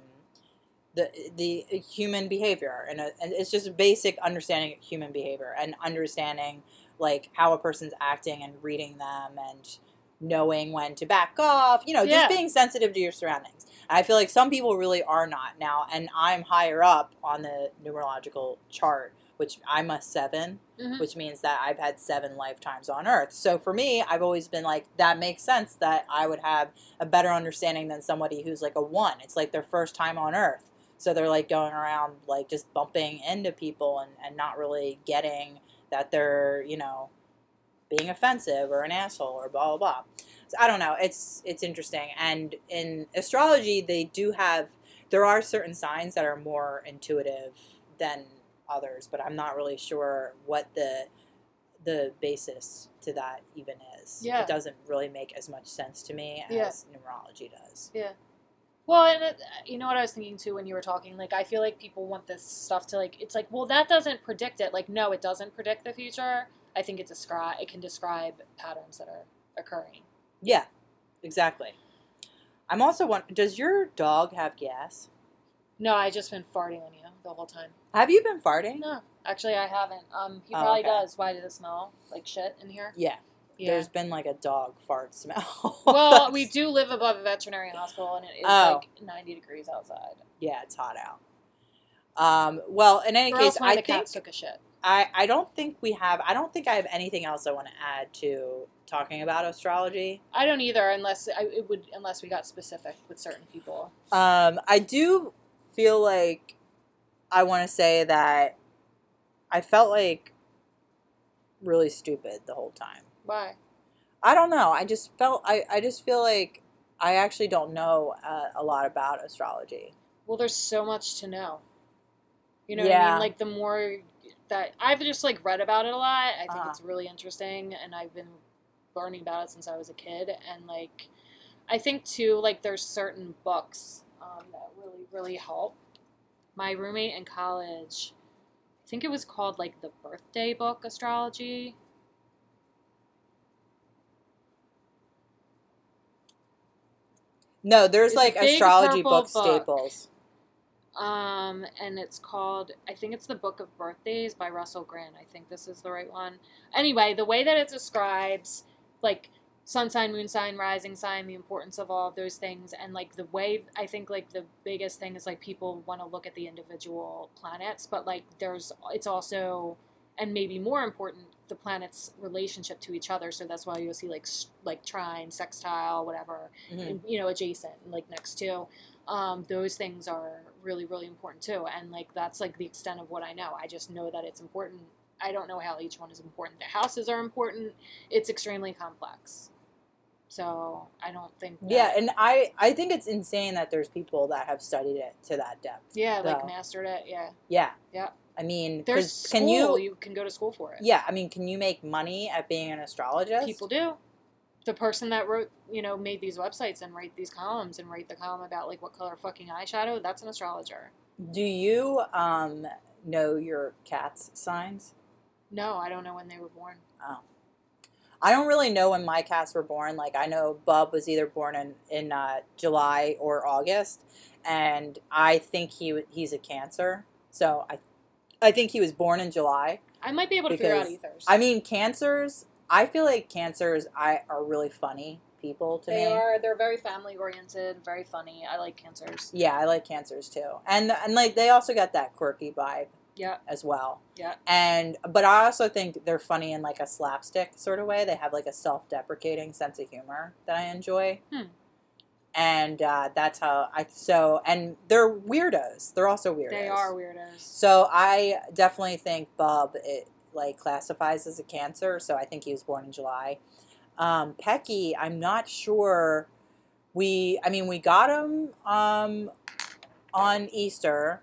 the the human behavior and, a, and it's just a basic understanding of human behavior and understanding like how a person's acting and reading them and knowing when to back off you know Yeah. just being sensitive to your surroundings i feel like some people really are not now and i'm higher up on the numerological chart which i'm a 7 Mhm. which means that i've had seven lifetimes on earth so for me i've always been like that makes sense that i would have a better understanding than somebody who's like a one it's like their first time on earth so they're like going around like just bumping into people and, and not really getting that they're, you know, being offensive or an asshole or blah blah blah. So I don't know. It's it's interesting. And in astrology they do have there are certain signs that are more intuitive than others, but I'm not really sure what the the basis to that even is. Yeah. It doesn't really make as much sense to me as Yeah. numerology does. Yeah. Well, and it, you know what I was thinking too when you were talking. Like, I feel like people want this stuff to like. It's like, well, that doesn't predict it. Like, no, it doesn't predict the future. I think it describe it can describe patterns that are occurring. Yeah, exactly. I'm also wondering, does your dog have gas? No, I just been farting on you the whole time. Have you been farting? No, actually, I haven't. Um, he Oh, probably okay. does. Why does it smell like shit in here? Yeah, Yeah. there's been like a dog fart smell. well, we do live above a veterinary hospital, and it is Oh. like 90 degrees outside. Yeah, it's hot out. Um, well, in any Or case, I think took a shit. I, I don't think we have. I don't think I have anything else I want to add to talking about astrology. I don't either, unless I, it would unless we got specific with certain people. Um, I do feel like I want to say that I felt like really stupid the whole time. Why? I don't know. I just felt I, I just feel like I actually don't know uh, a lot about astrology. Well, there's so much to know. You know what I Yeah. mean? Like the more that I've just like read about it a lot. I think Uh-huh. it's really interesting, and I've been learning about it since I was a kid. And like, I think too, like there's certain books um, that really really help. My roommate in college, I think it was called like the Birthday Book Astrology. No, there's It's like astrology book book. staples. Um, and it's called, I think it's the Book of Birthdays by Russell Grant. I think this is the right one. Anyway, the way that it describes, like, sun sign, moon sign, rising sign, the importance of all of those things, and, like, the way, I think, like, the biggest thing is, like, people want to look at the individual planets, but, like, there's, it's also, and maybe more important, the planets' relationship to each other. So that's why you'll see, like, like trine, sextile, whatever, Mhm. and, you know, adjacent, like next to. Um, those things are really, really important too. And like that's like the extent of what I know. I just know that it's important. I don't know how each one is important. The houses are important. It's extremely complex. So I don't think. that- Yeah, and I I think it's insane that there's people that have studied it to that depth. yeah, like mastered it. Yeah, Yeah. Yeah. I mean, there's school. can you? you can go to school for it. Yeah, I mean, can you make money at being an astrologist? People do. The person that wrote, you know, made these websites and write these columns and write the column about like what color fucking eyeshadow, that's an astrologer. Do you um know your cat's signs? No, I don't know when they were born. I don't really know when my cats were born. Like I know Bub was either born in in uh, July or August, and I think he he's a Cancer. So I I think he was born in July. I might be able to figure out ethers. I mean, Cancers. I feel like Cancers I are really funny people to They me. are. They're very family oriented, very funny. I like cancers. Yeah, I like Cancers too, and and like they also got that quirky vibe Yeah, as well. yeah. And but I also think they're funny in like a slapstick sort of way. They have like a self-deprecating sense of humor that I enjoy. Hmm. And uh, that's how I so and they're weirdos. They're also weirdos. They are weirdos. So I definitely think Bob it like classifies as a cancer. So I think he was born in July. Um, Pecky, I'm not sure. We, I mean, we got him um, on Easter,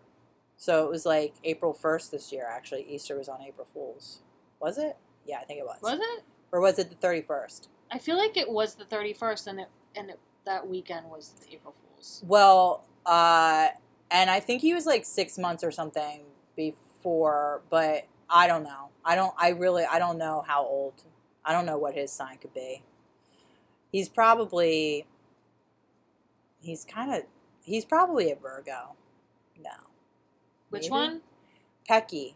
so it was like April 1st this year. Actually, Easter was on April Fools. Was it? Yeah, I think it was. Was it? Or was it the 31st? I feel like it was the thirty first, and it and it, that weekend was April Fools. Well, uh, and I think he was like six months or something before, but I don't know. I don't. I really. I don't know how old. I don't know what his sign could be. He's probably. He's kind of. He's probably a Virgo. No. Which Maybe? one? Pecky.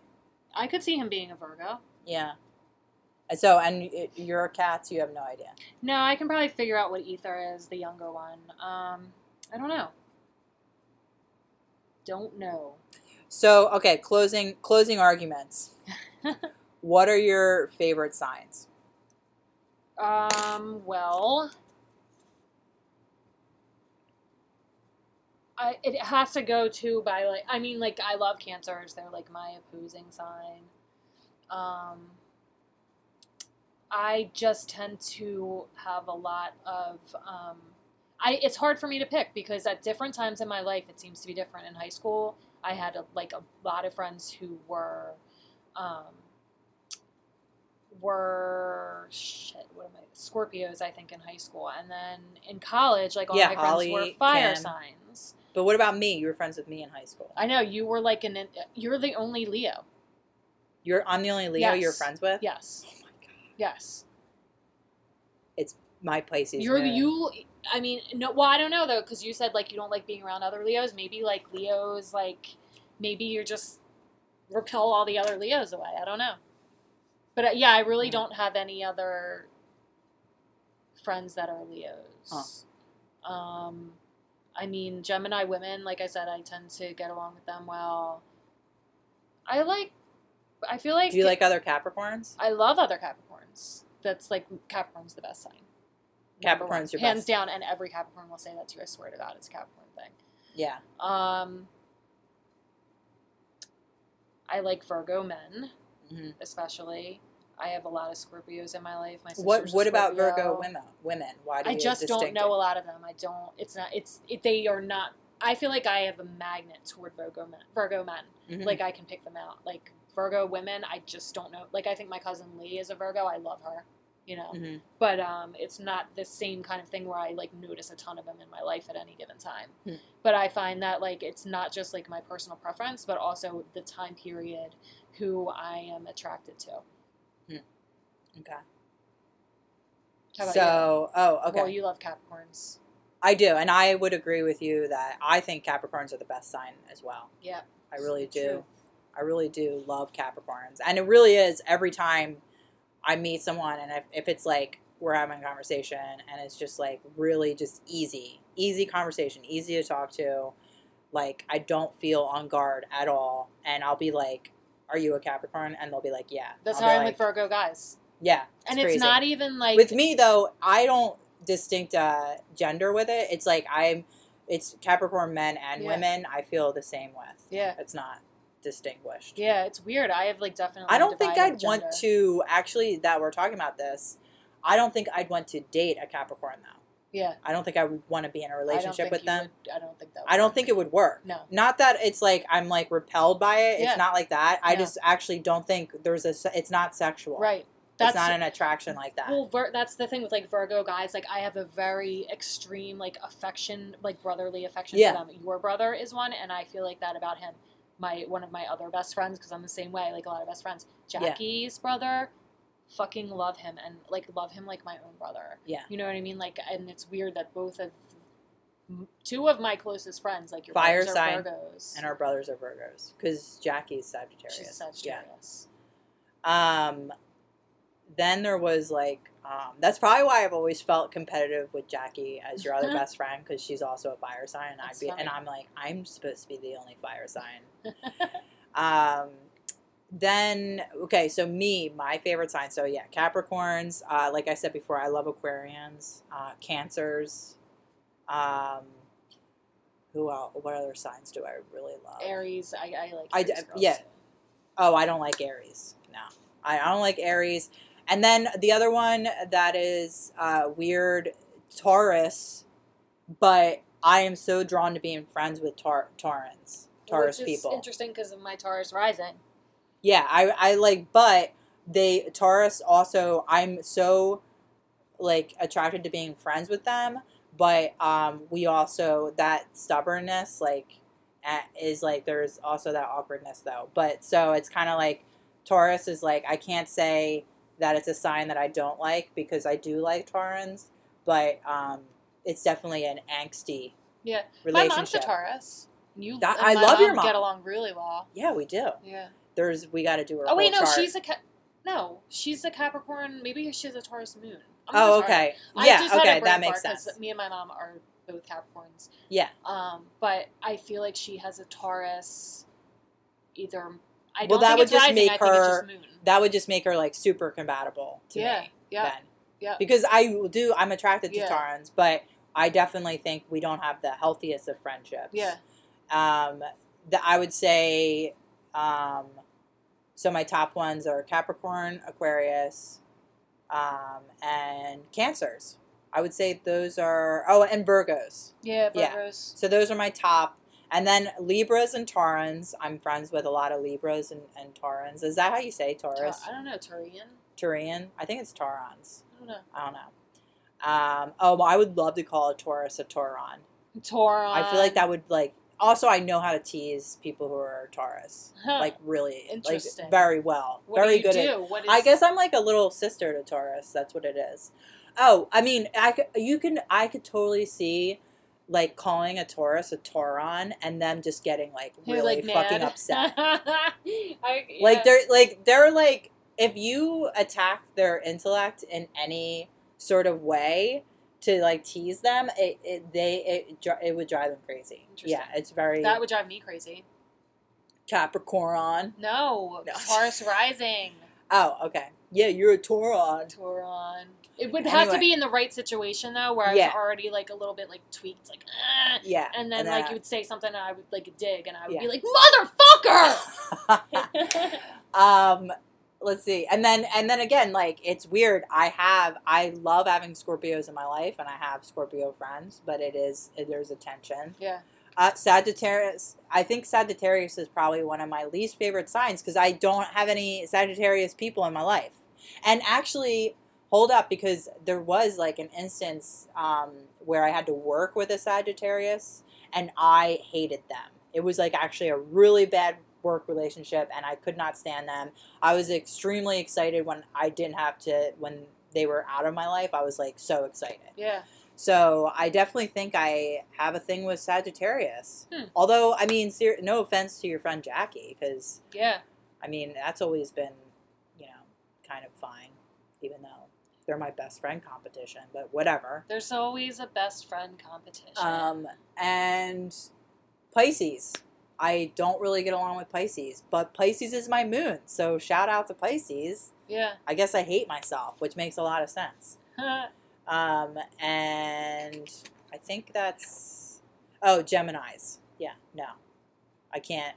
I could see him being a Virgo. Yeah. And So and it, you're a cat. You have no idea. No, I can probably figure out what Ether is, the younger one. Um, I don't know. Don't know. So okay, closing closing arguments. what are your favorite signs? Um, well, I it has to go to by like I mean like I love cancers. They're like my opposing sign. Um, I just tend to have a lot of um, I it's hard for me to pick because at different times in my life it seems to be different. In high school, I had a, like a lot of friends who were um, were shit. What am I? Scorpios, I think, in high school, and then in college, like all Yeah, my friends Holly, were fire Kim. signs. But what about me? You were friends with me in high school. I know you were like an. You're the only Leo. You're I'm the only Leo you're friends with. Yes. Oh my god. Yes. It's my Pisces. You're moon. you. I mean, no. Well, I don't know though, because you said like you don't like being around other Leos. Maybe like Leos, like maybe you're just repel all the other Leos away. I don't know. But uh, yeah, I really Hmm. don't have any other friends that are Leos. Um, I mean, Gemini women, like I said, I tend to get along with them well. I like. I feel like Do you like other Capricorns? I love other Capricorns. That's like Capricorn's the best sign. Capricorn's your hands best. down, and every Capricorn will say that to you. I swear to God, it's a Capricorn thing. Yeah. Um, I like Virgo men, Mhm. especially. I have a lot of Scorpios in my life. My What What about Virgo women? Women. Why do I just don't know it? a lot of them. I don't. It's not. It's it, they are not. I feel like I have a magnet toward Virgo men. Virgo men. Mhm. Like I can pick them out. Like Virgo women, I just don't know. Like I think my cousin Lee is a Virgo. I love her. You know, Mhm. but um, it's not the same kind of thing where I like notice a ton of them in my life at any given time. Hmm. But I find that like it's not just like my personal preference, but also the time period who I am attracted to. Mm-hmm. Okay. How about So, oh, okay. Well, you love Capricorns. I do, and I would agree with you that I think Capricorns are the best sign as well. Yeah. I really True. do. I really do love Capricorns, and it really is every time I meet someone, and if, if it's like we're having a conversation, and it's just like really just easy, easy conversation, easy to talk to, like I don't feel on guard at all, and I'll be like, "Are you a Capricorn?" And they'll be like, "Yeah." That's I'll how I'm like, with Virgo guys. Yeah, and crazy. it's not even like with me though i don't distinct uh, gender with it it's like i'm it's capricorn men and Yeah. women i feel the same with Yeah. it's not distinguished Yeah, it's weird. I have like definitely. i don't think i'd want to actually that we're talking about this i don't think i'd want to date a capricorn though Yeah, i don't think i would want to be in a relationship with them Would, I don't think that. i don't think it would work No. not that it's like i'm like repelled by it Yeah. it's not like that i Yeah. just actually don't think there's a it's not sexual Right. it's not an attraction like that Well, Vir- that's the thing with like Virgo guys. Like, I have a very extreme like affection, like brotherly affection Yeah. for them. Your brother is one, and I feel like that about him. My one of my other best friends, because I'm the same way. Like a lot of best friends. Jackie's brother, fucking love him and like love him like my own brother. Yeah. You know what I mean? Like, and it's weird that both of two of my closest friends, like your Fire brothers sign Virgos. and our brothers are virgos because jackie's sagittarius She's Sagittarius. Yeah. Um, then there was like, um, that's probably why I've always felt competitive with Jackie as your other best friend because she's also a fire sign, and I'd be, and funny. I'm like, I'm supposed to be the only fire sign. um, then okay, so me, my favorite sign. So yeah, Capricorns. Uh, like I said before, I love Aquarians, uh, Cancers. Um, who else? What other signs do I really love? Aries, I, I like. I Aries girls, yeah. too. Oh, I don't like Aries. No, I, I don't like Aries. And then the other one that is uh, weird, Taurus. But I am so drawn to being friends with Tar- Taurans, Taurus Which is people. Interesting because of my Taurus rising. Yeah, I, I like, but they Taurus also. I'm so like attracted to being friends with them, but um, we also that stubbornness, like is like there's also that awkwardness though. But so it's kind of like Taurus is like I can't say that it's a sign that I don't like because I do like Taurans, but um, it's definitely an angsty Yeah. My mom's a Taurus. You, That- I love your mom Get along really well. Yeah, we do. Yeah. There's we got to do her. Oh wait, no, chart. she's a Ca- no, she's a Capricorn. Maybe she's a Taurus moon. I'm Oh, okay. Yeah, just had a okay, that makes sense. Me and my mom are both Capricorns. Yeah. Um, but I feel like she has a Taurus. Either I don't that think would it's just rising. make I think it's her- just. That would just make her like super compatible to Yeah, me. yeah, Then. yeah. Because I do, I'm attracted to Yeah. Taurans, but I definitely think we don't have the healthiest of friendships. Yeah. Um, the, I would say, um, so my top ones are Capricorn, Aquarius, um, and Cancers. I would say those are, oh, and Virgos. Yeah, Virgos. Yeah. So those are my top. And then Libras and Taurans. I'm friends with a lot of Libras and, and Taurans. Is that how you say Ta- Taurus? I don't know, Turian. Turian? I think it's Taurans. I don't know. I don't know. Um, oh, well, I would love to call a Taurus a Tauron. Tauron. I feel like that would like. Also, I know how to tease people who are Taurus, Huh. like really, Interesting. like very well, What very do you good do? at. What is, I guess I'm like a little sister to Taurus. That's what it is. Oh, I mean, I could, you can, I could totally see, like calling a Taurus a Tauron and them just getting like really like, fucking upset. I, Like they're like they're like if you attack their intellect in any sort of way to like tease them, it, it they it it would drive them crazy. Yeah, it's very that would drive me crazy. Capricorn. No, No. Taurus rising. Oh, okay. Yeah, you're a Tauron. Tauron. It would have to be in the right situation though, where I Yeah. was already like a little bit like tweaked, like, "Ah," Yeah, and then and like then- you would say something, and I would like dig, and I would Yeah. be like, "Motherfucker!" um let's see and then and then again like it's weird i have i love having scorpios in my life and i have scorpio friends but it is there's a tension. Yeah, uh, sagittarius i think sagittarius is probably one of my least favorite signs because i don't have any sagittarius people in my life. And actually hold up because there was like an instance um, where i had to work with a sagittarius and i hated them. It was like actually a really bad work relationship and i could not stand them i was extremely excited when i didn't have to when they were out of my life i was like so excited yeah. so I definitely think I have a thing with Sagittarius. Hmm. Although, I mean, ser- no offense to your friend Jackie, because Yeah, I mean that's always been, you know, kind of fine, even though they're my best friend competition. But whatever. there's always a best friend competition. Um, and Pisces. I don't really get along with Pisces, but Pisces is my moon. So shout out to Pisces. yeah, I guess I hate myself, which makes a lot of sense. Um, and I think that's oh Gemini's. Yeah, no, I can't.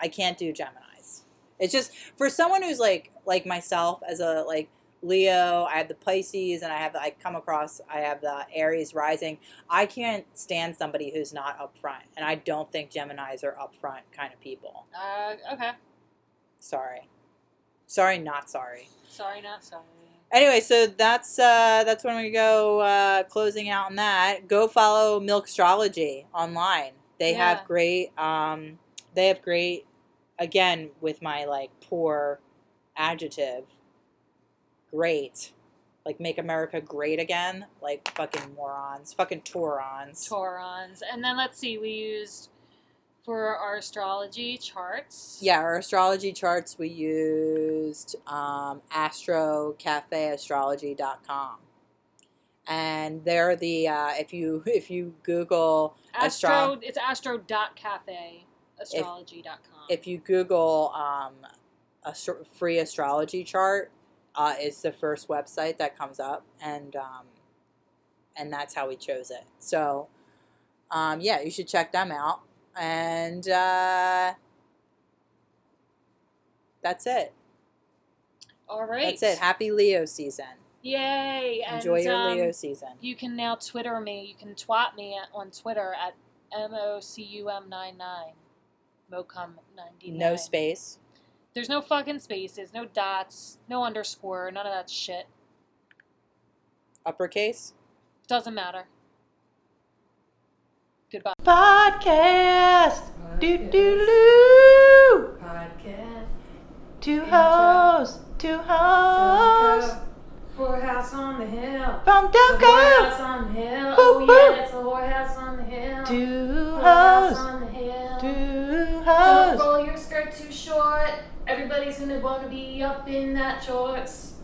I can't do Gemini's. It's just for someone who's like like myself as a like Leo. I have the Pisces, and I have I come across I have the Aries rising. I can't stand somebody who's not upfront, and I don't think Gemini's are upfront kind of people. uh, okay. Sorry, sorry, not sorry. Sorry, not sorry. Anyway, so that's uh, that's when we go uh, closing out on that. Go follow Milk Astrology online. They Yeah. have great. Um, they have great. Again, with my like poor adjective. Great, like make America great again. Like fucking morons, fucking Torons. Torons. and then let's see, we used for our astrology charts. Yeah, our astrology charts we used um, astrocafeastrology.com. And they're the uh, if you if you Google Astro, astro it's astro.cafe astrology.com. if you Google um, a free astrology chart, uh, it's the first website that comes up, and um, and that's how we chose it. So um, yeah, you should check them out, and uh, that's it. All right. That's it. Happy Leo season. Yay! Enjoy and, your um, Leo season. You can now Twitter me. You can twat me at, on Twitter at mocum99. Mocum99. No space. There's no fucking spaces, no dots, no underscore, none of that shit. Uppercase. Doesn't matter. Goodbye. Podcast. Do do do. Podcast. Two Intro. hoes. Two hoes. Whorehouse on the hill. From The Delco. whorehouse on the hill. Boop, Oh boop. yeah, it's a whorehouse on the hill. Whorehouse hoes. on the hill. Two Don't roll your skirt too short. Everybody's gonna wanna be up in that shorts.